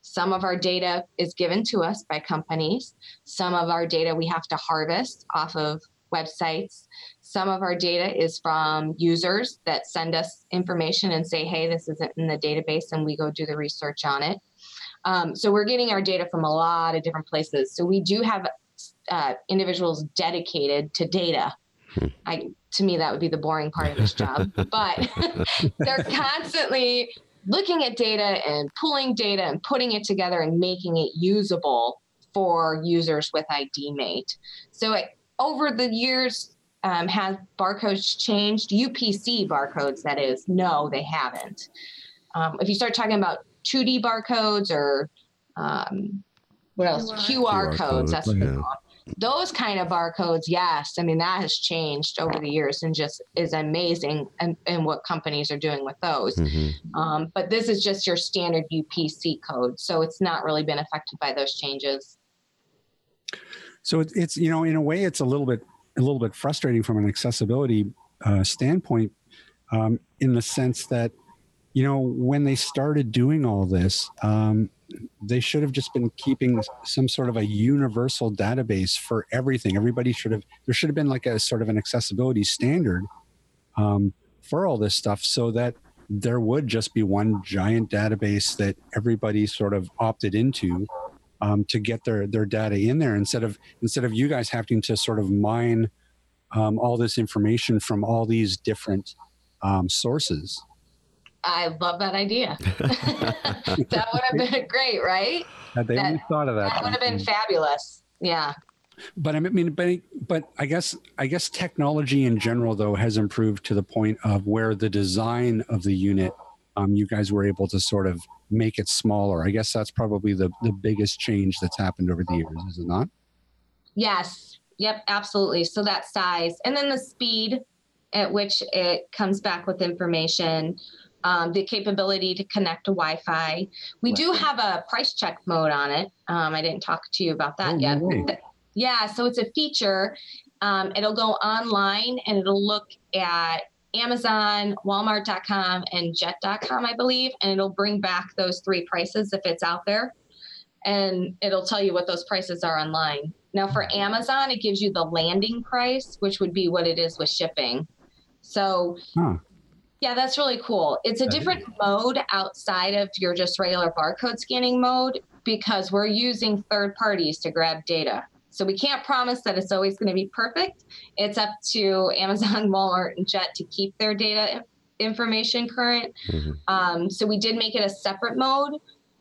Some of our data is given to us by companies. Some of our data we have to harvest off of websites. Some of our data is from users that send us information and say, hey, this isn't in the database, and we go do the research on it. Um, so we're getting our data from a lot of different places. So we do have uh, individuals dedicated to data. Hmm. I, to me, that would be the boring part of this job, but they're constantly looking at data and pulling data and putting it together and making it usable for users with IDMate. So it, over the years, um, have barcodes changed? UPC barcodes, that is. No, they haven't. Um, if you start talking about 2D barcodes or um, what else? QR, QR codes. That's what yeah. Those kind of barcodes, yes. I mean, that has changed over the years and just is amazing and, and what companies are doing with those. Mm-hmm. Um, but this is just your standard UPC code. So it's not really been affected by those changes. So it's, it's you know, in a way, it's a little bit a little bit frustrating from an accessibility uh, standpoint, um, in the sense that you know, when they started doing all this, um, they should have just been keeping some sort of a universal database for everything. Everybody should have, there should have been like a sort of an accessibility standard um, for all this stuff so that there would just be one giant database that everybody sort of opted into um, to get their, their data in there instead of, instead of you guys having to sort of mine um, all this information from all these different um, sources. I love that idea. that would have been great, right? Had they that, only thought of that, that would have been fabulous. Yeah. But I mean, but but I guess I guess technology in general though has improved to the point of where the design of the unit, um, you guys were able to sort of make it smaller. I guess that's probably the the biggest change that's happened over the years, is it not? Yes. Yep. Absolutely. So that size, and then the speed at which it comes back with information um, the capability to connect to Wi-Fi. We do have a price check mode on it. Um, I didn't talk to you about that oh, yet. Yeah, so it's a feature. Um, it'll go online and it'll look at Amazon, Walmart.com, and Jet.com, I believe, and it'll bring back those three prices if it's out there, and it'll tell you what those prices are online. Now, for Amazon, it gives you the landing price, which would be what it is with shipping. So huh. Yeah, that's really cool. It's a different mode outside of your just regular barcode scanning mode because we're using third parties to grab data. So we can't promise that it's always going to be perfect. It's up to Amazon, Walmart, and Jet to keep their data information current. Mm-hmm. Um, so we did make it a separate mode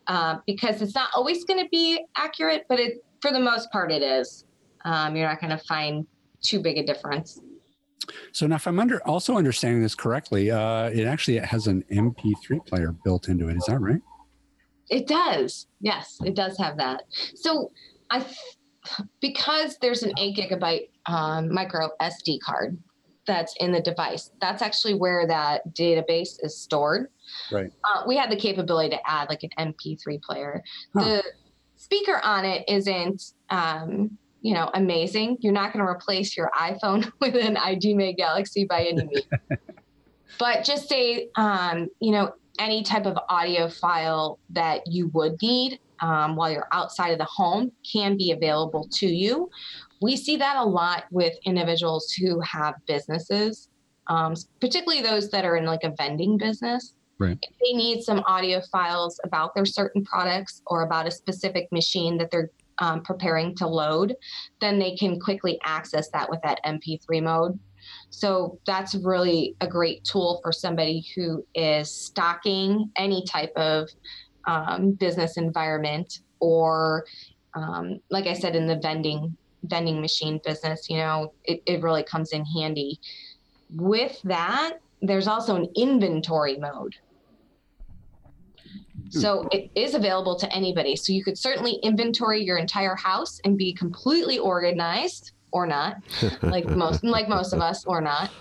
uh, because it's not always going to be accurate, but it for the most part it is. Um, you're not going to find too big a difference. So now, if I'm under also understanding this correctly, uh, it actually has an MP3 player built into it. Is that right? It does. Yes, it does have that. So I, because there's an eight gigabyte um, micro SD card that's in the device, that's actually where that database is stored. Right. Uh, we had the capability to add like an MP3 player. Huh. The speaker on it isn't um, you know, amazing. You're not going to replace your iPhone with an ID Mate Galaxy by any means. but just say, um, you know, any type of audio file that you would need um, while you're outside of the home can be available to you. We see that a lot with individuals who have businesses, um, particularly those that are in like a vending business. Right. If they need some audio files about their certain products or about a specific machine that they're um, preparing to load, then they can quickly access that with that MP3 mode. So that's really a great tool for somebody who is stocking any type of um, business environment or, um, like I said, in the vending vending machine business, you know, it, it really comes in handy. With that, there's also an inventory mode. Hmm. So it is available to anybody. So you could certainly inventory your entire house and be completely organized or not, like most like most of us or not.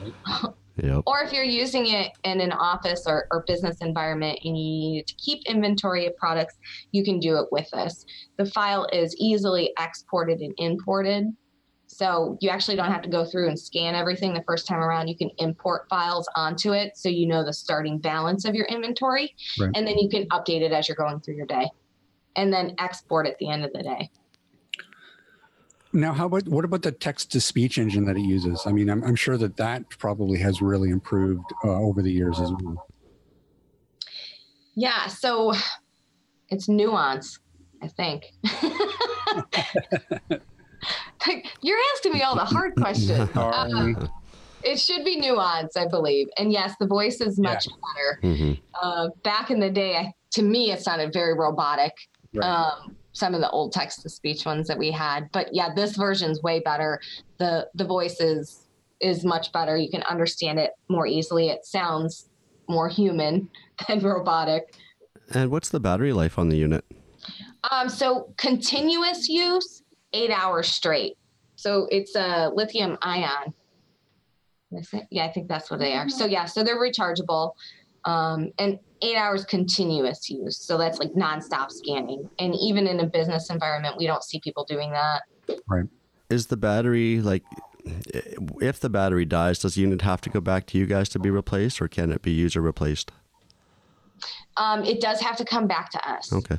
Yep. Or if you're using it in an office or, or business environment and you need to keep inventory of products, you can do it with this. The file is easily exported and imported. So you actually don't have to go through and scan everything the first time around. You can import files onto it so you know the starting balance of your inventory. Right. And then you can update it as you're going through your day and then export at the end of the day. Now, how about what about the text to speech engine that it uses? I mean, I'm, I'm sure that that probably has really improved uh, over the years as well. Yeah, so it's Nuance, I think. Like, You're asking me all the hard questions. Sorry. Uh, it should be Nuance, I believe. And yes, the voice is much better. hmm Uh, back in the day, I, to me, it sounded very robotic. Right. Um, some of the old text to speech ones that we had, but yeah, this version's way better. the The voice is is much better. You can understand it more easily. It sounds more human than robotic. And what's the battery life on the unit? Um, so continuous use, eight hours straight. So it's a lithium ion. Yeah, I think that's what they are. So yeah, so they're rechargeable, um, and eight hours continuous use. So that's like nonstop scanning. And even in a business environment, we don't see people doing that. Right. Is the battery like if the battery dies, does the unit have to go back to you guys to be replaced, or can it be user replaced? Um, it does have to come back to us. Okay,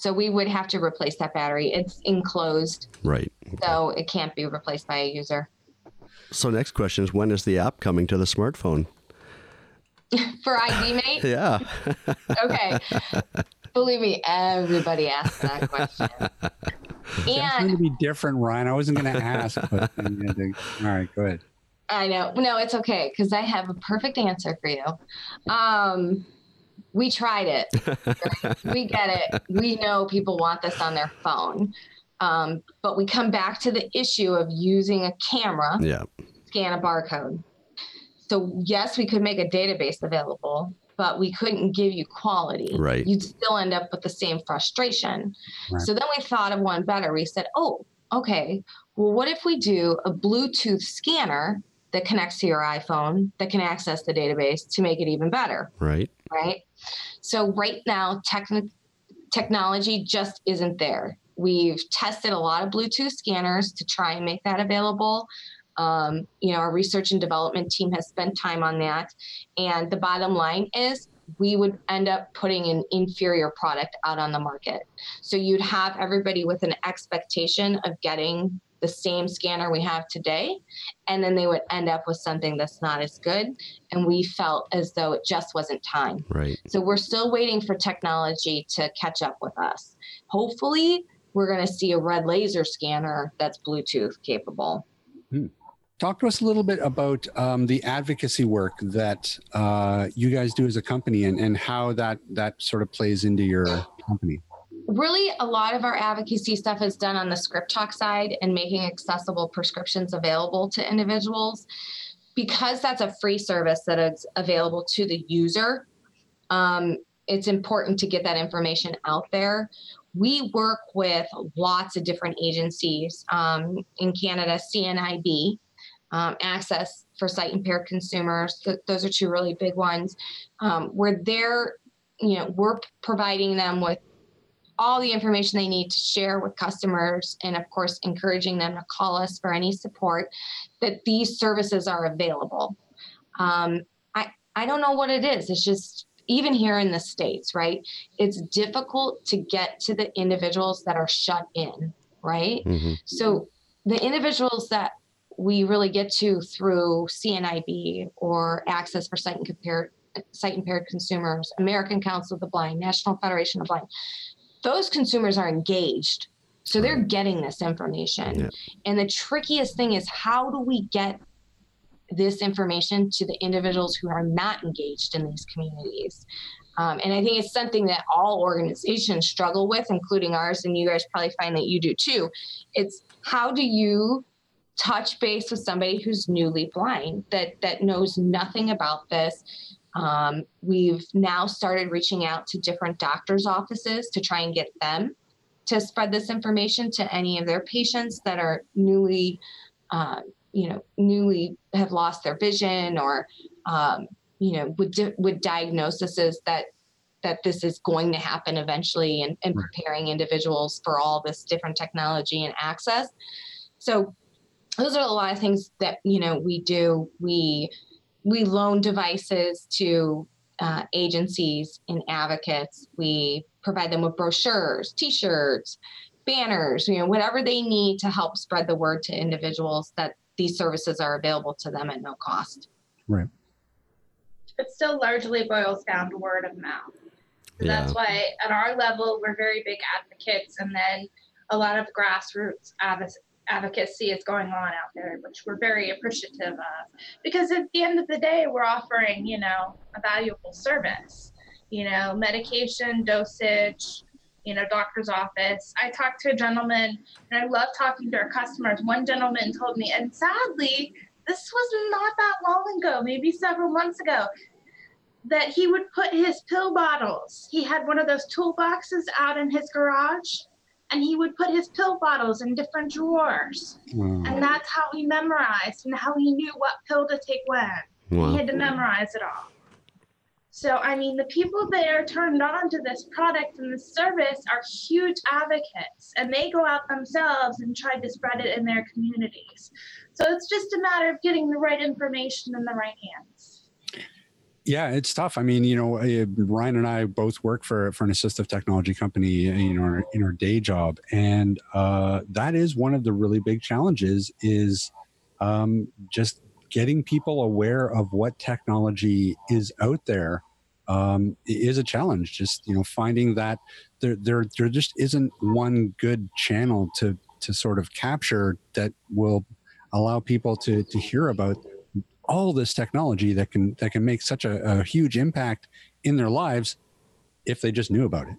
So we would have to replace that battery. It's enclosed, right. so it can't be replaced by a user. So next question is when is the app coming to the smartphone? For ID Mate, Yeah. okay. Believe me, everybody asks that question. It's going to be different, Ryan. I wasn't going to ask, but all right, go ahead. I know, no, it's okay because I have a perfect answer for you. Um, we tried it. we get it. We know people want this on their phone. Um, but we come back to the issue of using a camera, yeah. scan a barcode. So, yes, we could make a database available, but we couldn't give you quality. Right. You'd still end up with the same frustration. Right. So then we thought of one better. We said, oh, okay, well, what if we do a Bluetooth scanner that connects to your iPhone that can access the database to make it even better? Right. right? So right now, techni- technology just isn't there. We've tested a lot of Bluetooth scanners to try and make that available. Um, you know, our research and development team has spent time on that, and the bottom line is we would end up putting an inferior product out on the market. So you'd have everybody with an expectation of getting the same scanner we have today, and then they would end up with something that's not as good. And we felt as though it just wasn't time. Right. So we're still waiting for technology to catch up with us. Hopefully, we're going to see a red laser scanner that's Bluetooth capable. Talk to us a little bit about um, the advocacy work that uh, you guys do as a company and, and how that, that sort of plays into your company. Really, a lot of our advocacy stuff is done on the ScripTalk side and making accessible prescriptions available to individuals. Because that's a free service that is available to the user, um, it's important to get that information out there. We work with lots of different agencies um, in Canada, CNIB, um, Access for Sight Impaired Consumers. Th- those are two really big ones. Um, where they're, you know, we're providing them with all the information they need to share with customers, and of course, encouraging them to call us for any support. That these services are available. Um, I I don't know what it is. It's just even here in the states, right? It's difficult to get to the individuals that are shut in, right? hmm So the individuals that we really get to through CNIB or Access for Sight and Compared, Sight Impaired Consumers, American Council of the Blind, National Federation of Blind, those consumers are engaged. So they're getting this information. Yeah. And the trickiest thing is how do we get this information to the individuals who are not engaged in these communities? Um, and I think it's something that all organizations struggle with, including ours, and you guys probably find that you do too. It's how do you touch base with somebody who's newly blind that that knows nothing about this? Um, we've now started reaching out to different doctors' offices to try and get them to spread this information to any of their patients that are newly uh, you know, newly have lost their vision or, um, you know, with, di- with diagnoses that that this is going to happen eventually and, and preparing individuals for all this different technology and access. So those are a lot of things that, you know, we do. We we loan devices to uh, agencies and advocates. We provide them with brochures, T-shirts, banners, you know, whatever they need to help spread the word to individuals that these services are available to them at no cost. Right. It still largely boils down to word of mouth. Yeah. That's why at our level we're very big advocates, and then a lot of grassroots adv- advocacy is going on out there, which we're very appreciative of. Because at the end of the day, we're offering, you know, a valuable service. You know, medication, dosage, you know, doctor's office. I talked to a gentleman, and I love talking to our customers. One gentleman told me, and sadly, this was not that long ago, maybe several months ago, that he would put his pill bottles. He had one of those toolboxes out in his garage, and he would put his pill bottles in different drawers. Wow. And that's how he memorized and how he knew what pill to take when. Wow. He had to memorize it all. So, I mean, the people that are turned on to this product and this service are huge advocates, and they go out themselves and try to spread it in their communities. So, it's just a matter of getting the right information in the right hands. Yeah, it's tough. I mean, you know, uh, Ryan and I both work for for an assistive technology company, you know, in our, in our day job, and uh, that is one of the really big challenges is um, just getting people aware of what technology is out there um, is a challenge. Just you know, finding that there there there just isn't one good channel to to sort of capture that will allow people to to hear about all this technology that can that can make such a, a huge impact in their lives if they just knew about it.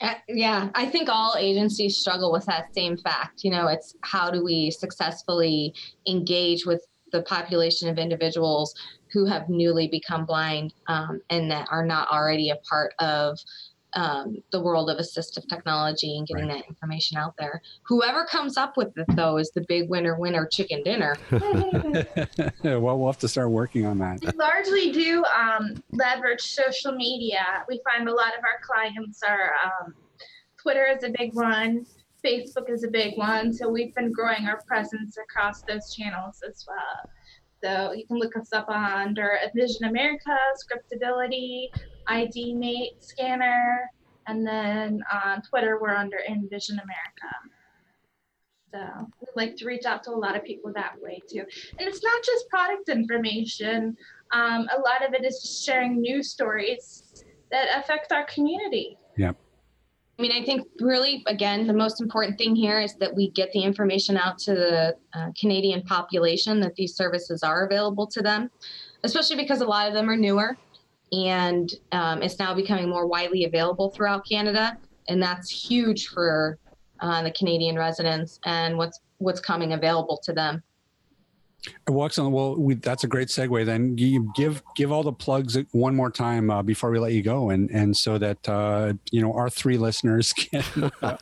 Uh, yeah, I think all agencies struggle with that same fact. You know, it's how do we successfully engage with the population of individuals who have newly become blind um, and that are not already a part of um, the world of assistive technology and getting Right. that information out there. Whoever comes up with it, though, is the big winner, winner chicken dinner. well, we'll have to start working on that. We largely do um, leverage social media. We find a lot of our clients are um, Twitter is a big one, Facebook is a big one. So we've been growing our presence across those channels as well. So you can look us up under Vision America, ScripAbility, ID Mate Scanner, and then on Twitter we're under Envision America. So we like to reach out to a lot of people that way too. And it's not just product information. Um, a lot of it is just sharing news stories that affect our community. Yeah. I mean, I think really, again, the most important thing here is that we get the information out to the uh, Canadian population that these services are available to them, especially because a lot of them are newer and um, it's now becoming more widely available throughout Canada. And that's huge for uh, the Canadian residents and what's what's coming available to them. Well, excellent. Well, we, that's a great segue. Then you give give all the plugs one more time uh, before we let you go, and and so that uh, you know our three listeners can, uh,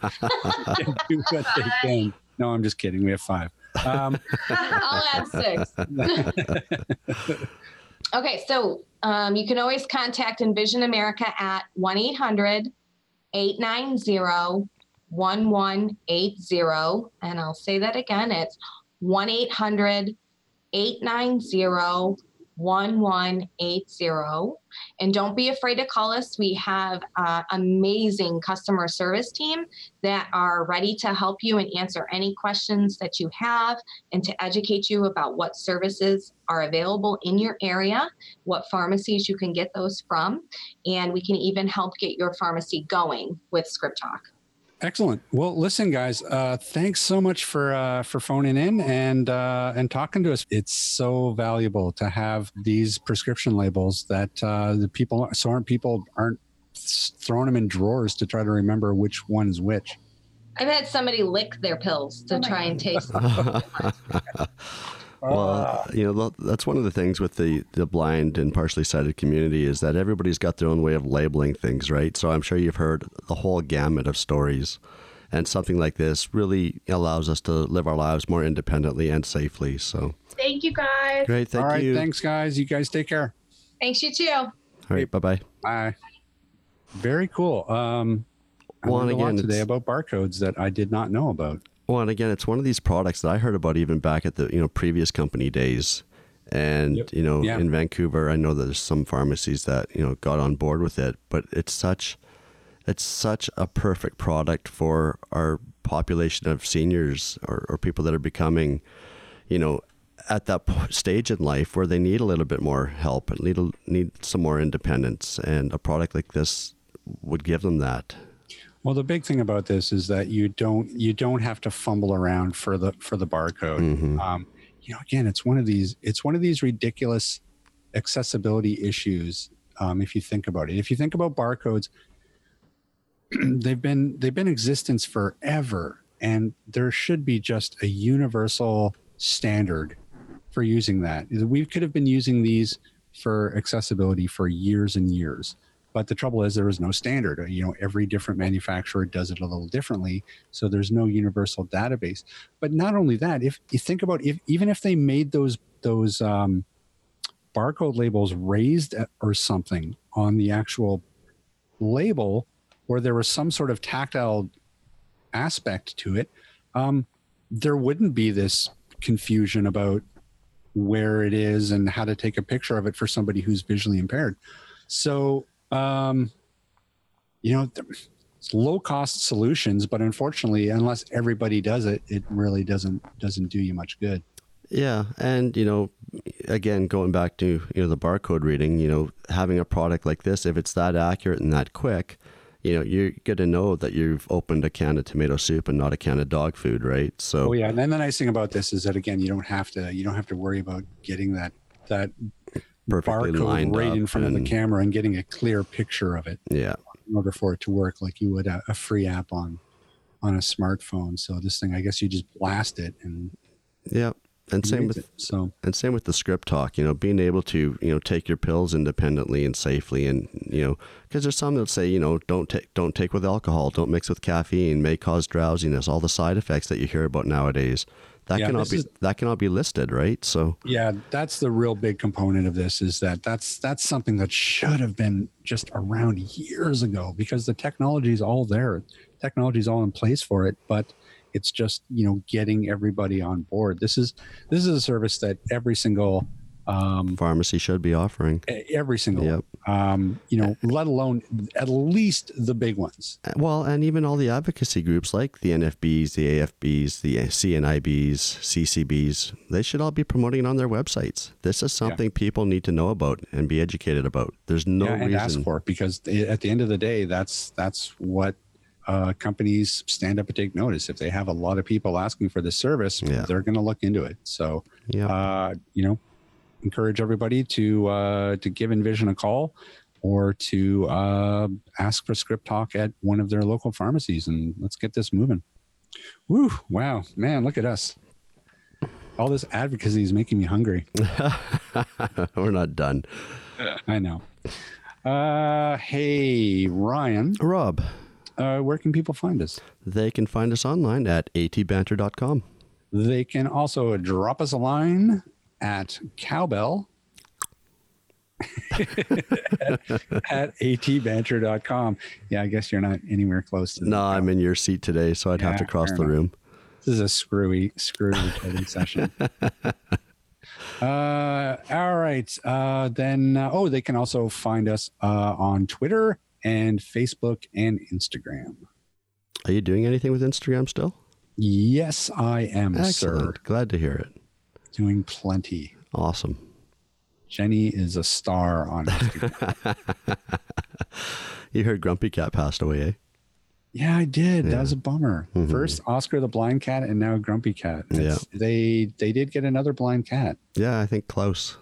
can do what they can. No, I'm just kidding. We have five. Um, I'll add six. okay, so um, you can always contact Envision America at 1 800 890 1180. And I'll say that again it's 1 800 890 1180. And don't be afraid to call us. We have an amazing customer service team that are ready to help you and answer any questions that you have and to educate you about what services are available in your area, what pharmacies you can get those from, and we can even help get your pharmacy going with ScripTalk. Excellent. Well, listen, guys. Uh, thanks so much for uh, for phoning in and uh, and talking to us. It's so valuable to have these prescription labels that uh, the people so aren't people aren't throwing them in drawers to try to remember which one's which. I've had somebody lick their pills to try and taste. Well, you know, that's one of the things with the, the blind and partially sighted community is that everybody's got their own way of labeling things, right? So I'm sure you've heard the whole gamut of stories. and something like this really allows us to live our lives more independently and safely. So Thank you guys. great, thank All right, you. thanks, guys. You guys take care. Thanks, you too. All right, bye bye. Bye. Very cool. Um, I Well, and learned a lot again, today about barcodes that I did not know about. Well, and again, it's one of these products that I heard about even back at the you know previous company days, and Yep. you know Yeah. in Vancouver, I know that there's some pharmacies that you know got on board with it, but it's such it's such a perfect product for our population of seniors or, or people that are becoming, you know, at that stage in life where they need a little bit more help and need a, need some more independence, and a product like this would give them that. Well, the big thing about this is that you don't you don't have to fumble around for the for the barcode. Mhm. Um, you know, again, it's one of these it's one of these ridiculous accessibility issues. Um, if you think about it, if you think about barcodes, they've been they've been in existence forever, and there should be just a universal standard for using that. We could have been using these for accessibility for years and years. But the trouble is there is no standard. You know, every different manufacturer does it a little differently, so there's no universal database. But not only that, if you think about if even if they made those those um, barcode labels raised or something on the actual label, or there was some sort of tactile aspect to it, um, there wouldn't be this confusion about where it is and how to take a picture of it for somebody who's visually impaired. So, um, you know, it's low cost solutions, but unfortunately, unless everybody does it, it really doesn't doesn't do you much good. Yeah, and you know, again, going back to you know the barcode reading, you know, having a product like this, if it's that accurate and that quick, you know, you're going to know that you've opened a can of tomato soup and not a can of dog food, right? So Oh yeah, and then the nice thing about this is that again, you don't have to you don't have to worry about getting that that perfectly lined barcode right in front of the camera and getting a clear picture of it Yeah, in order for it to work like you would a, a free app on on a smartphone. So this thing, I guess you just blast it and yeah, and same with it. so and same with the ScripTalk. You know, being able to you know take your pills independently and safely, and you know, because there's some that say you know don't take don't take with alcohol, don't mix with caffeine, may cause drowsiness, all the side effects that you hear about nowadays. That Yeah, cannot be is- that cannot be listed, right? So Yeah, that's the real big component of this is that that's that's something that should have been just around years ago because the technology is all there. Technology is all in place for it, but it's just, you know, getting everybody on board. This is this is a service that every single um pharmacy should be offering. every single Yep. um you know, let alone at least the big ones. Well, and even all the advocacy groups like the NFBs, the AFBs, the CNIBs, CCBs, they should all be promoting it on their websites. This is something people need to know about and be educated about. There's no yeah, and ask reason. for it because at the end of the day, that's that's what uh, companies stand up and take notice. If they have a lot of people asking for this service, Yeah. they're going to look into it. So, Yeah. uh, you know, encourage everybody to uh, to give Envision a call or to uh, ask for ScripTalk at one of their local pharmacies, and let's get this moving. Woo! Wow, man, look at us. All this advocacy is making me hungry. We're not done. I know. Uh, hey, Ryan, Rob, uh, where can people find us? they can find us online at atbanter.com. They can also drop us a line at cowbell at atbanter.com. Yeah, I guess you're not anywhere close to No, I'm in your seat today, so I'd have to cross the enough. room. This is a screwy, screwy recording session. Uh, all right. Uh, then, uh, oh, they can also find us uh, on Twitter and Facebook and Instagram. Are you doing anything with Instagram still? Yes, I am, sir. Excellent. Glad to hear it. Doing plenty. Awesome. Jenny is a star on. You heard Grumpy Cat passed away, eh? yeah, I did. That was a bummer. Mhm. First Oscar the blind cat and now Grumpy Cat. It's- They they did get another blind cat. Yeah, I think Klaus.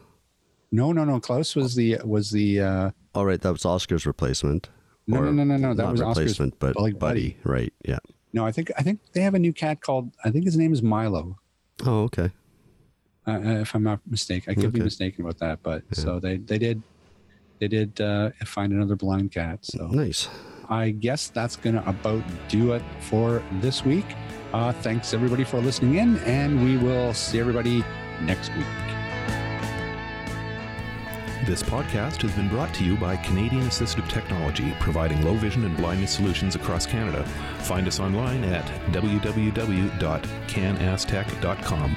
No, no, no. Klaus was the was the uh All right, that was Oscar's replacement. No, no, no, no, no. That was Oscar's replacement, but like buddy. Right? Yeah. No, I think I think they have a new cat called I think his name is Milo. Oh, okay. Uh, uh, if I'm not mistaken, I could be mistaken about that. But so they they did they did uh, find another blind cat. So Nice. I guess that's going to about do it for this week. Uh, thanks everybody for listening in, and we will see everybody next week. This podcast has been brought to you by Canadian Assistive Technology, providing low vision and blindness solutions across Canada. Find us online at www.canasstech.com.